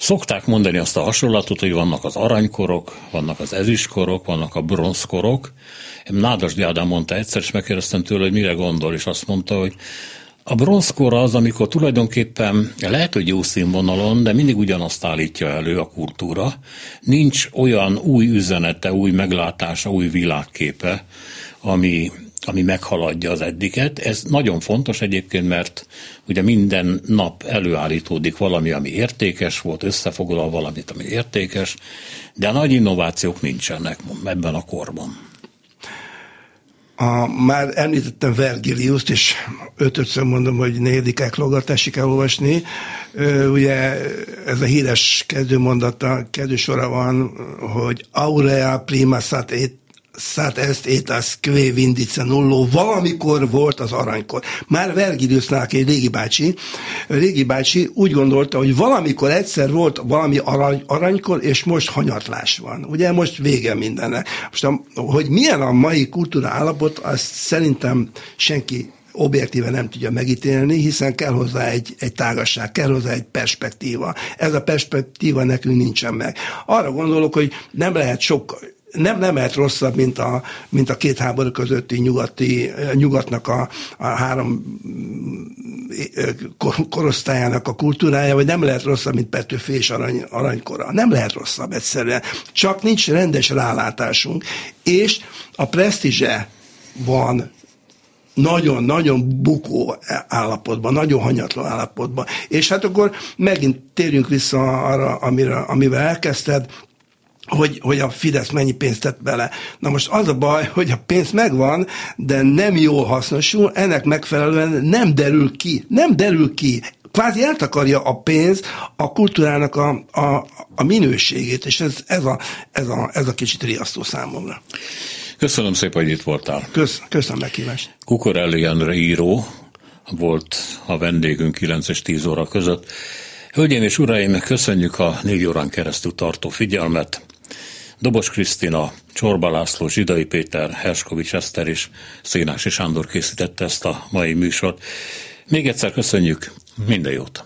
Speaker 2: Szokták mondani azt a hasonlatot, hogy vannak az aranykorok, vannak az ezüstkorok, vannak a bronzkorok. Nádas Ádám mondta egyszer, és megkérdeztem tőle, hogy mire gondol, és azt mondta, hogy a bronzkor az, amikor tulajdonképpen lehet, hogy jó színvonalon, de mindig ugyanazt állítja elő a kultúra. Nincs olyan új üzenete, új meglátása, új világképe, ami, ami meghaladja az eddiget. Ez nagyon fontos egyébként, mert ugye minden nap előállítódik valami, ami értékes volt, összefoglal valamit, ami értékes, de nagy innovációk nincsenek ebben a korban.
Speaker 3: A, már említettem Vergiliuszt, és ötötször mondom, hogy negyedik eklogat tessék elolvasni. Ugye ez a híres kezdőmondata, kezdősora van, hogy aurea prima sat szát étas kvé vindice nulló, valamikor volt az aranykor. Már Vergiliusnál egy régi bácsi, régi bácsi úgy gondolta, hogy valamikor egyszer volt valami arany, aranykor, és most hanyatlás van. Ugye most vége mindennek. Most, a, hogy milyen a mai kultúra állapot, azt szerintem senki objektíve nem tudja megítélni, hiszen kell hozzá egy, egy tágasság, kell hozzá egy perspektíva. Ez a perspektíva nekünk nincsen meg. Arra gondolok, hogy nem lehet sok nem, nem lehet rosszabb, mint a, mint a két háború közötti nyugati, nyugatnak a, a három korosztályának a kultúrája, vagy nem lehet rosszabb, mint Petőfi és arany, aranykora. Nem lehet rosszabb egyszerűen. Csak nincs rendes rálátásunk, és a presztízse van nagyon-nagyon bukó állapotban, nagyon hanyatlan állapotban. És hát akkor megint térjünk vissza arra, amire, amivel elkezdted, hogy, hogy a Fidesz mennyi pénzt tett bele. Na most az a baj, hogy a pénz megvan, de nem jól hasznosul, ennek megfelelően nem derül ki, nem derül ki kvázi eltakarja a pénz a kultúrának a, a, a minőségét, és ez, ez, a, ez, a, ez a kicsit riasztó számomra.
Speaker 2: Köszönöm szépen, hogy itt voltál.
Speaker 3: Kösz, köszönöm meghívást.
Speaker 2: Kukorelli Endre író volt a vendégünk 9 és 10 óra között. Hölgyeim és uraim, köszönjük a négy órán keresztül tartó figyelmet. Dobos Krisztina, Csorba László, Zsidai Péter, Herskovics Eszter és Szénási Sándor készítette ezt a mai műsort. Még egyszer köszönjük, minden jót!